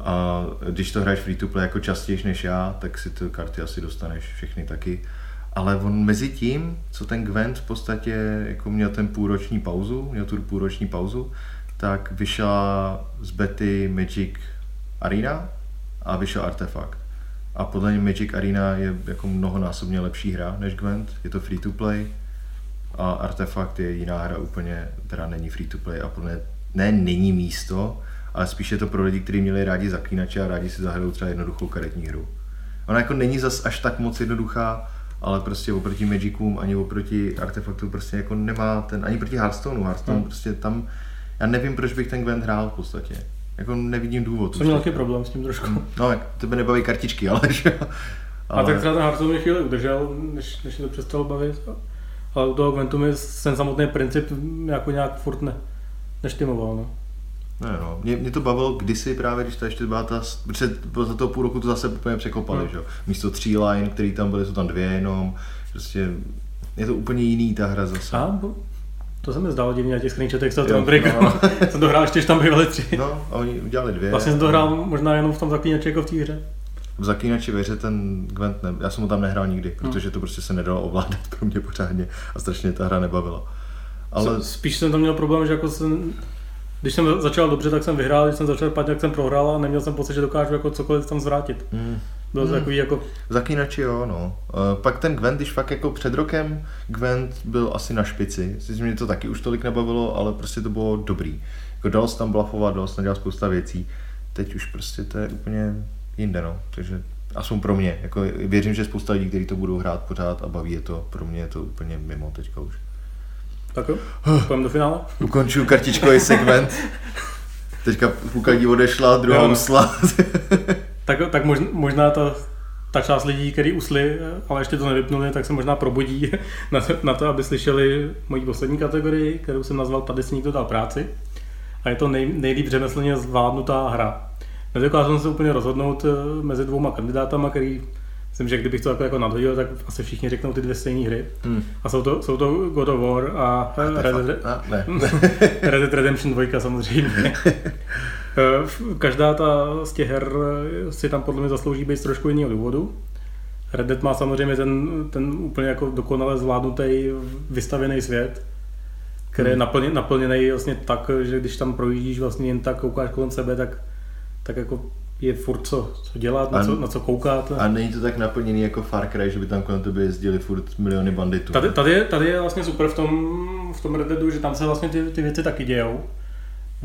A když to hraješ free to play jako častěji než já, tak si ty karty asi dostaneš všechny taky. Ale on mezi tím, co ten Gwent v podstatě jako měl ten půlroční pauzu, měl tu půlroční pauzu, tak vyšla z bety Magic Arena a vyšel Artefakt. A podle mě Magic Arena je jako mnohonásobně lepší hra než Gwent, je to free to play a Artefakt je jiná hra úplně, která není free to play a podle mě ne není místo, ale spíš je to pro lidi, kteří měli rádi zaklínače a rádi si zahrajou třeba jednoduchou karetní hru. Ona jako není zas až tak moc jednoduchá, ale prostě oproti Magicům ani oproti Artefaktu prostě jako nemá ten, ani proti Hearthstoneu, Hearthstone hmm. prostě tam, já nevím, proč bych ten Gwent hrál v podstatě. Jako nevidím důvod. Jsem měl taky problém s tím trošku. No, jak tebe nebaví kartičky, ale že ale... A tak třeba ten Hearthstone mě chvíli udržel, než, než to přestalo bavit. Ale u toho Gwentu mi ten samotný princip jako nějak furt ne, neštimoval. No. Ne, no. Mě, mě, to bavilo kdysi právě, když to ještě byla ta, protože za toho půl roku to zase úplně překopali, no. že Místo tří line, který tam byly, jsou tam dvě jenom, prostě je to úplně jiný ta hra zase. A, To se mi zdálo divně na těch screenshotech z toho no. jsem to hrál ještě, tam bývaly tři. No, a oni udělali dvě. Vlastně jsem to hrál možná jenom v tom zaklínači jako v té hře. V zaklínači ve hře ten Gwent, ne, já jsem ho tam nehrál nikdy, hmm. protože to prostě se nedalo ovládat pro mě pořádně a strašně ta hra nebavila. Ale... Spíš jsem tam měl problém, že jako jsem, když jsem začal dobře, tak jsem vyhrál, když jsem začal špatně, tak jsem prohrál a neměl jsem pocit, že dokážu jako cokoliv tam zvrátit. Hmm. Byl hmm. takový jako... Zaklínači jo, no. Uh, pak ten Gwent, když fakt jako před rokem Gwent byl asi na špici. Sice mě to taky už tolik nebavilo, ale prostě to bylo dobrý. Jako dalo se tam blafovat, dalo se tam dělat spousta věcí. Teď už prostě to je úplně jinde, no. Takže aspoň pro mě. Jako věřím, že spousta lidí, kteří to budou hrát pořád a baví je to, pro mě je to úplně mimo teďka už. Tak jo, půjdeme do finále. Ukončuju kartičkový segment. Teďka lidí odešla, druhá usla. tak, tak možná, možná ta, ta část lidí, kteří usli, ale ještě to nevypnuli, tak se možná probudí na to, na to aby slyšeli moji poslední kategorii, kterou jsem nazval Tady si někdo dal práci. A je to nej, nejlíp řemeslně zvládnutá hra. Nedokázal jsem se úplně rozhodnout eh, mezi dvouma kandidátama, který Myslím, že kdybych to jako, jako nadhodil, tak asi všichni řeknou ty dvě stejné hry. Hmm. A jsou to, jsou to God of War a, a Red, Red, Red Dead Redemption 2 samozřejmě. Eh, každá ta z těch her si tam podle mě zaslouží být z trošku jiného důvodu. Red Dead má samozřejmě ten, ten úplně jako dokonale zvládnutý vystavěný svět, který hmm. je naplně, naplněný vlastně tak, že když tam projíždíš vlastně jen tak koukáš kolem sebe, tak, tak jako je furt co, co dělat, na, co, na co koukat. A není to tak naplněný jako Far Cry, že by tam kolem tebe jezdili furt miliony banditů. Tady, tady, je, tady je vlastně super v tom, v tom Red Deadu, že tam se vlastně ty, ty věci taky dějou.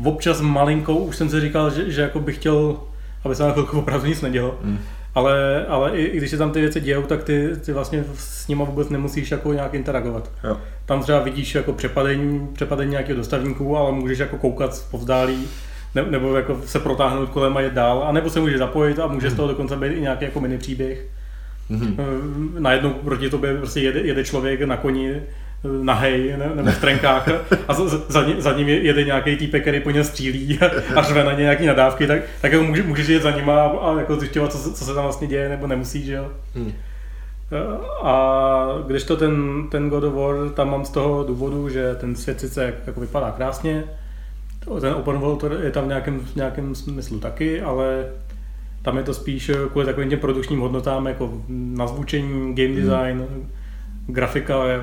Občas malinkou už jsem si říkal, že, že jako bych chtěl, aby se na chvilku opravdu nic nedělo. Mm. Ale, ale i, i, když se tam ty věci dějou, tak ty, ty vlastně s nimi vůbec nemusíš jako nějak interagovat. Jo. Tam třeba vidíš jako přepadení, přepadení nějakého dostavníků, ale můžeš jako koukat povzdálí ne, nebo jako se protáhnout kolem a jít dál, a nebo se může zapojit a může z toho dokonce být i nějaký jako mini příběh. Mm-hmm. Najednou proti tobě prostě jede, jede člověk na koni nahej ne, nebo v trenkách a za, za, za ním jede nějaký týpek, který po něm střílí a, řve na ně nějaký nadávky, tak, tak jako může, můžeš jet za nima a, a jako zjišťovat, co, co se tam vlastně děje, nebo nemusí, že jo. Hmm. A když to ten, ten God of War, tam mám z toho důvodu, že ten svět sice jako vypadá krásně, ten open world je tam v nějakém, v nějakém smyslu taky, ale tam je to spíš kvůli takovým těm produkčním hodnotám, jako nazvučení, game hmm. design, hmm. grafika je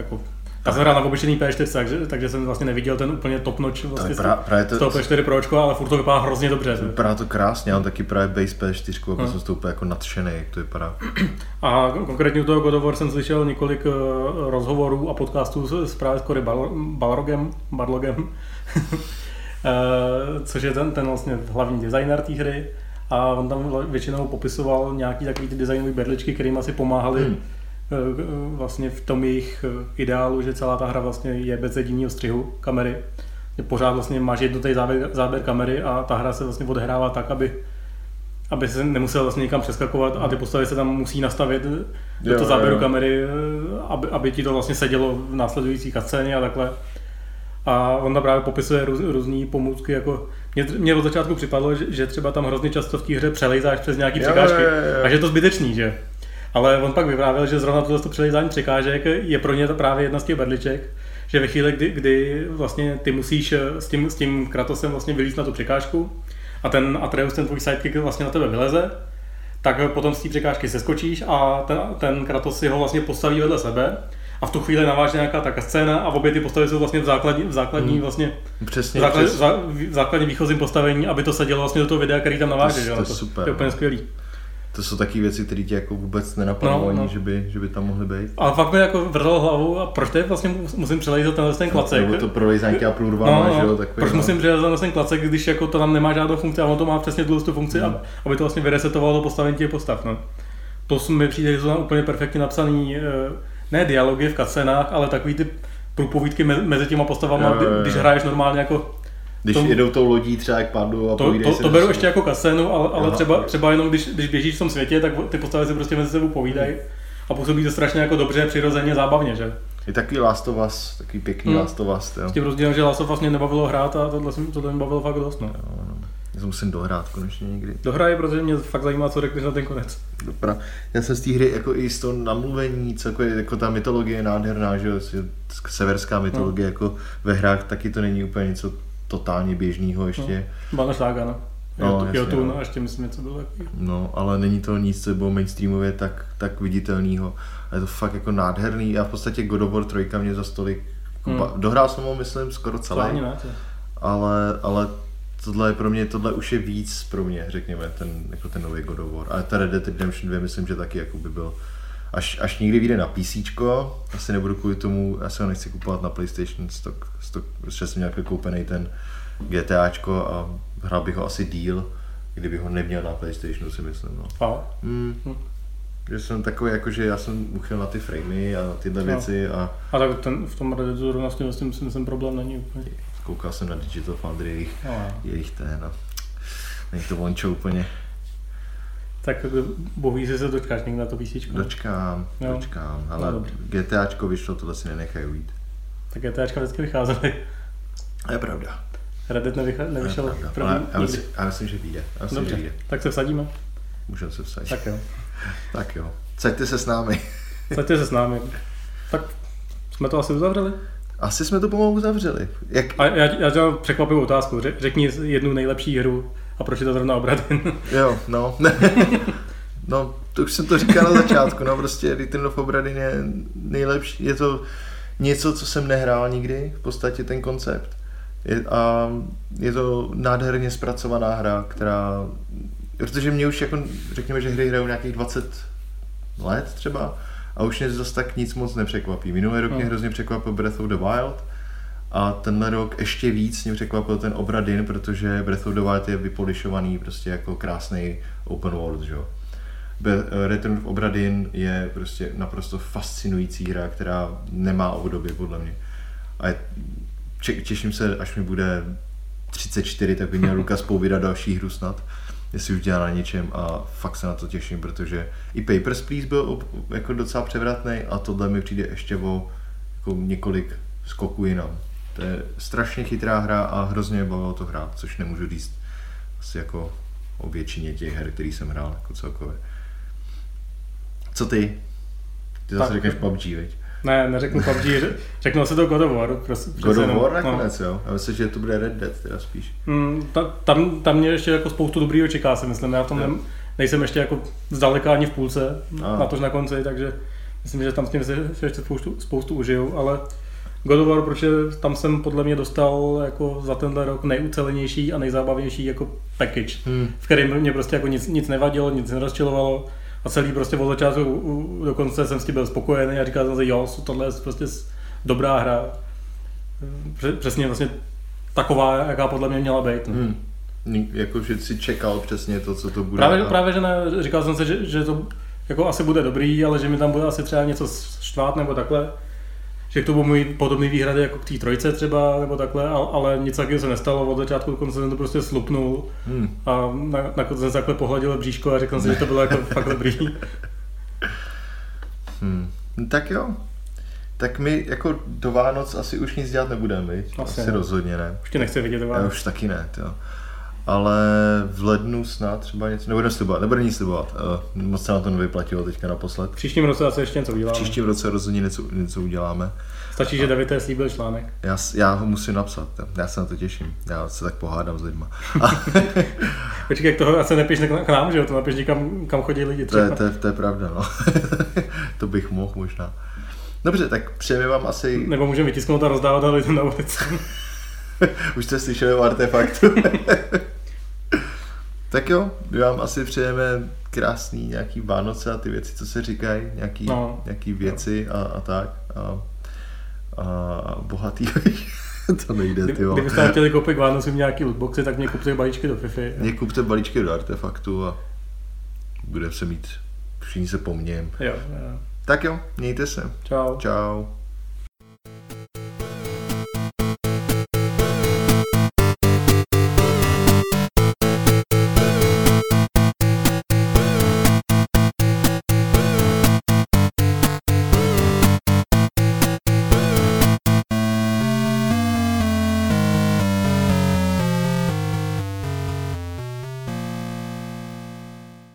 jako já jsem hrál na obyčejný P4, takže, takže jsem vlastně neviděl ten úplně top notch vlastně pra, právě to, z toho P4 Pročko, ale furt to vypadá hrozně dobře. Vypadá to krásně, ale taky právě base P4, jako hmm. jsem z toho úplně jako nadšený, jak to vypadá. A konkrétně u toho God of War jsem slyšel několik eh, rozhovorů a podcastů s právě s Cory Balrogem, Barlogem, Eh, což je ten, ten vlastně hlavní designer té hry. A on tam většinou popisoval nějaký takový ty designové berličky, kterým asi pomáhali hmm. Eh, vlastně v tom jejich eh, ideálu, že celá ta hra vlastně je bez jediného střihu kamery. Pořád vlastně máš jednotý záběr, záběr kamery a ta hra se vlastně odehrává tak, aby aby se nemusel vlastně někam přeskakovat a ty postavy se tam musí nastavit do toho záběru jo. kamery, aby, aby ti to vlastně sedělo v následující scéně a takhle. A on tam právě popisuje růz, různé pomůcky, jako mě, mě od začátku připadlo, že, že třeba tam hrozně často v té hře přelejzáš přes nějaký překážky jo, jo, jo. a že je to zbytečný, že? Ale on pak vyprávěl, že zrovna tohle přelejzání překážek je pro ně to právě jedna z těch bedliček, že ve chvíli, kdy, kdy vlastně ty musíš s tím, s tím Kratosem vlastně vylízt na tu překážku a ten Atreus, ten tvůj sidekick vlastně na tebe vyleze, tak potom z té překážky seskočíš a ten, ten Kratos si ho vlastně postaví vedle sebe a v tu chvíli naváže nějaká taká scéna a obě ty postavy jsou vlastně v základní, v základní hmm. vlastně přesně, základ, přesně. v základním výchozím postavení, aby to sedělo vlastně do toho videa, který tam naváže. To, to, to, super, to je úplně no. skvělý. To jsou taky věci, které tě jako vůbec nenapadlo, no, no. že, by, že by tam mohly být. A fakt mi jako vrtalo hlavu a proč teď vlastně musím přelejzat tenhle ten klacek. Nebo to prolejzání a plurvama, no, no. že jo, takový, Proč no. musím přelejzat ten klacek, když jako to tam nemá žádnou funkci a ono to má přesně tu funkci, hmm. aby to vlastně vyresetovalo to postavení těch postav. No. To mi přijde, že jsou tam úplně perfektně napsaný eh, ne dialogy v kacenách, ale takový ty průpovídky mezi těma postavama, jo, jo, jo. když hraješ normálně jako když tom, jedou tou lodí třeba jak padnou a To, to, to beru ještě jako kasenu, ale, ale třeba, třeba jenom když, když běžíš v tom světě, tak ty postavy se prostě mezi sebou povídají a působí to strašně jako dobře, přirozeně, zábavně, že? Je takový Last of Us, takový pěkný hmm. Last of Us. S tím rozdílem, že Last of Us mě nebavilo hrát a tohle, tohle mě bavilo fakt dost. No. Jo, no. Já musím dohrát konečně někdy. Dohraje, protože mě fakt zajímá, co řekneš na ten konec. Dobrá. Já jsem z té hry jako i z toho namluvení, co jako, jako ta mytologie je nádherná, že jo, severská mytologie no. jako ve hrách taky to není úplně něco totálně běžného ještě. No. Bana Šlága, no. No, jo, tu, no. a ještě myslím něco bylo taky. No, ale není to nic, co bylo mainstreamově tak, tak viditelného. A je to fakt jako nádherný a v podstatě God of War 3 mě za stolik jako hmm. Dohrál jsem ho, myslím, skoro celý. ne, ale, ale tohle je pro mě, tohle už je víc pro mě, řekněme, ten, jako ten nový God of War. A ta Red Dead Redemption 2 myslím, že taky jako by byl až, až někdy vyjde na PC, asi nebudu kvůli tomu, asi ho nechci kupovat na PlayStation, stock, protože jsem nějak koupený ten GTAčko a hrál bych ho asi díl, kdyby ho neměl na PlayStationu, si myslím. No. A? Mm. Hm. Že jsem takový, jako, že já jsem uchyl na ty framey a na tyhle no. věci. A, a tak ten, v tom Red Deadu zrovna s tím myslím, myslím, problém není úplně. Koukal jsem na Digital Foundry, jejich, no. jejich ten, no. Není to vončo úplně. Tak bohu se dočkáš někdy na to PC? Dočkám, jo. dočkám, ale no, GTAčko vyšlo, tohle si nenechají ujít. Tak GTAčka vždycky vycházely. To je pravda. Red Dead nevycha- nevyšel první ale, já, myslím, já myslím, že vyjde. Já myslím, Dobře, že vyjde. tak se vsadíme. Můžeme se vsadit. Tak jo. tak jo. Saďte se s námi. Saďte se s námi. Tak jsme to asi uzavřeli? Asi jsme to pomalu uzavřeli. Jak... A já, já tě mám překvapivou otázku. Řekni jednu nejlepší hru a proč je to zrovna Obradin. jo, no. no, to už jsem to říkal na začátku. No, prostě Return of Obradin je nejlepší. Je to něco, co jsem nehrál nikdy, v podstatě ten koncept. Je, a je to nádherně zpracovaná hra, která, protože mě už jako, řekněme, že hry hrajou nějakých 20 let třeba a už mě zase tak nic moc nepřekvapí. Minulý rok mě hmm. hrozně překvapil Breath of the Wild a tenhle rok ještě víc mě překvapil ten Obradin, protože Breath of the Wild je vypolišovaný prostě jako krásný open world, že jo. Return of Obradin je prostě naprosto fascinující hra, která nemá období podle mě. A je těším se, až mi bude 34, tak by měl Lukas povídat další hru snad, jestli už dělá na něčem a fakt se na to těším, protože i Papers, Please byl jako docela převratný a tohle mi přijde ještě o jako několik skoků jinam. To je strašně chytrá hra a hrozně bavilo to hrát, což nemůžu říct asi jako o většině těch her, který jsem hrál jako celkově. Co ty? Ty zase tak, řekneš PUBG, veď? Ne, neřeknu PUBG, řeknu se to God of War. Prostě, God of War nakonec, no. jo? Já myslím, že to bude Red Dead teda spíš. Mm, ta, tam, tam mě ještě jako spoustu dobrýho čeká, si myslím. Já v tom ne, nejsem ještě jako zdaleka ani v půlce, A. na tož na konci, takže myslím, že tam s tím si ještě spoustu, spoustu užiju, ale God of War, protože tam jsem podle mě dostal jako za tenhle rok nejucelenější a nejzábavnější jako package, hmm. v kterém mě prostě jako nic, nic nevadilo, nic nerozčilovalo a celý prostě od začátku do konce jsem s tím byl spokojený a říkal jsem si, jo, tohle je prostě dobrá hra. Přesně vlastně taková, jaká podle mě měla být. Hmm. Jako, že si čekal přesně to, co to bude. Právě, a... právě že ne, říkal jsem si, že, že to jako asi bude dobrý, ale že mi tam bude asi třeba něco štvát nebo takhle že k tomu můj podobný výhrady jako k té trojce třeba, nebo takhle, ale nic takového se nestalo, od začátku do konce jsem to prostě slupnul hmm. a nakonec jsem se takhle pohladil bříško a řekl jsem si, že to bylo jako fakt dobrý. Hmm. No, tak jo. Tak my jako do Vánoc asi už nic dělat nebudeme, Asi, asi rozhodně ne. Už tě nechci vidět do Vánoc. Já už taky ne, jo ale v lednu snad třeba něco, nebude slibovat, nebude nic slibovat, uh, moc se na to nevyplatilo teďka naposled. V příštím roce asi ještě něco uděláme. V příštím roce rozhodně něco, něco uděláme. Stačí, že David slíbil článek. Já, já ho musím napsat, já se na to těším, já se tak pohádám s lidma. Počkej, jak toho asi nepíš k nám, že jo, to napíš někam, kam chodí lidi třeba. To je, to je, to je pravda, no. to bych mohl možná. Dobře, tak přejeme vám asi... Nebo můžeme vytisknout a rozdávat lidem na ulici. Už jste slyšeli o artefaktu. tak jo, my vám asi přejeme krásný nějaký Vánoce a ty věci, co se říkají, nějaký, no. nějaký věci a, a tak. A, a bohatý to nejde, ty jo. Kdybyste chtěli koupit k Vánocům nějaký lootboxy, tak mě kupte balíčky do FIFA. Mě kupte balíčky do artefaktu a bude se mít, všichni se po mně. Jo, jo. Tak jo, mějte se. Čau. Čau.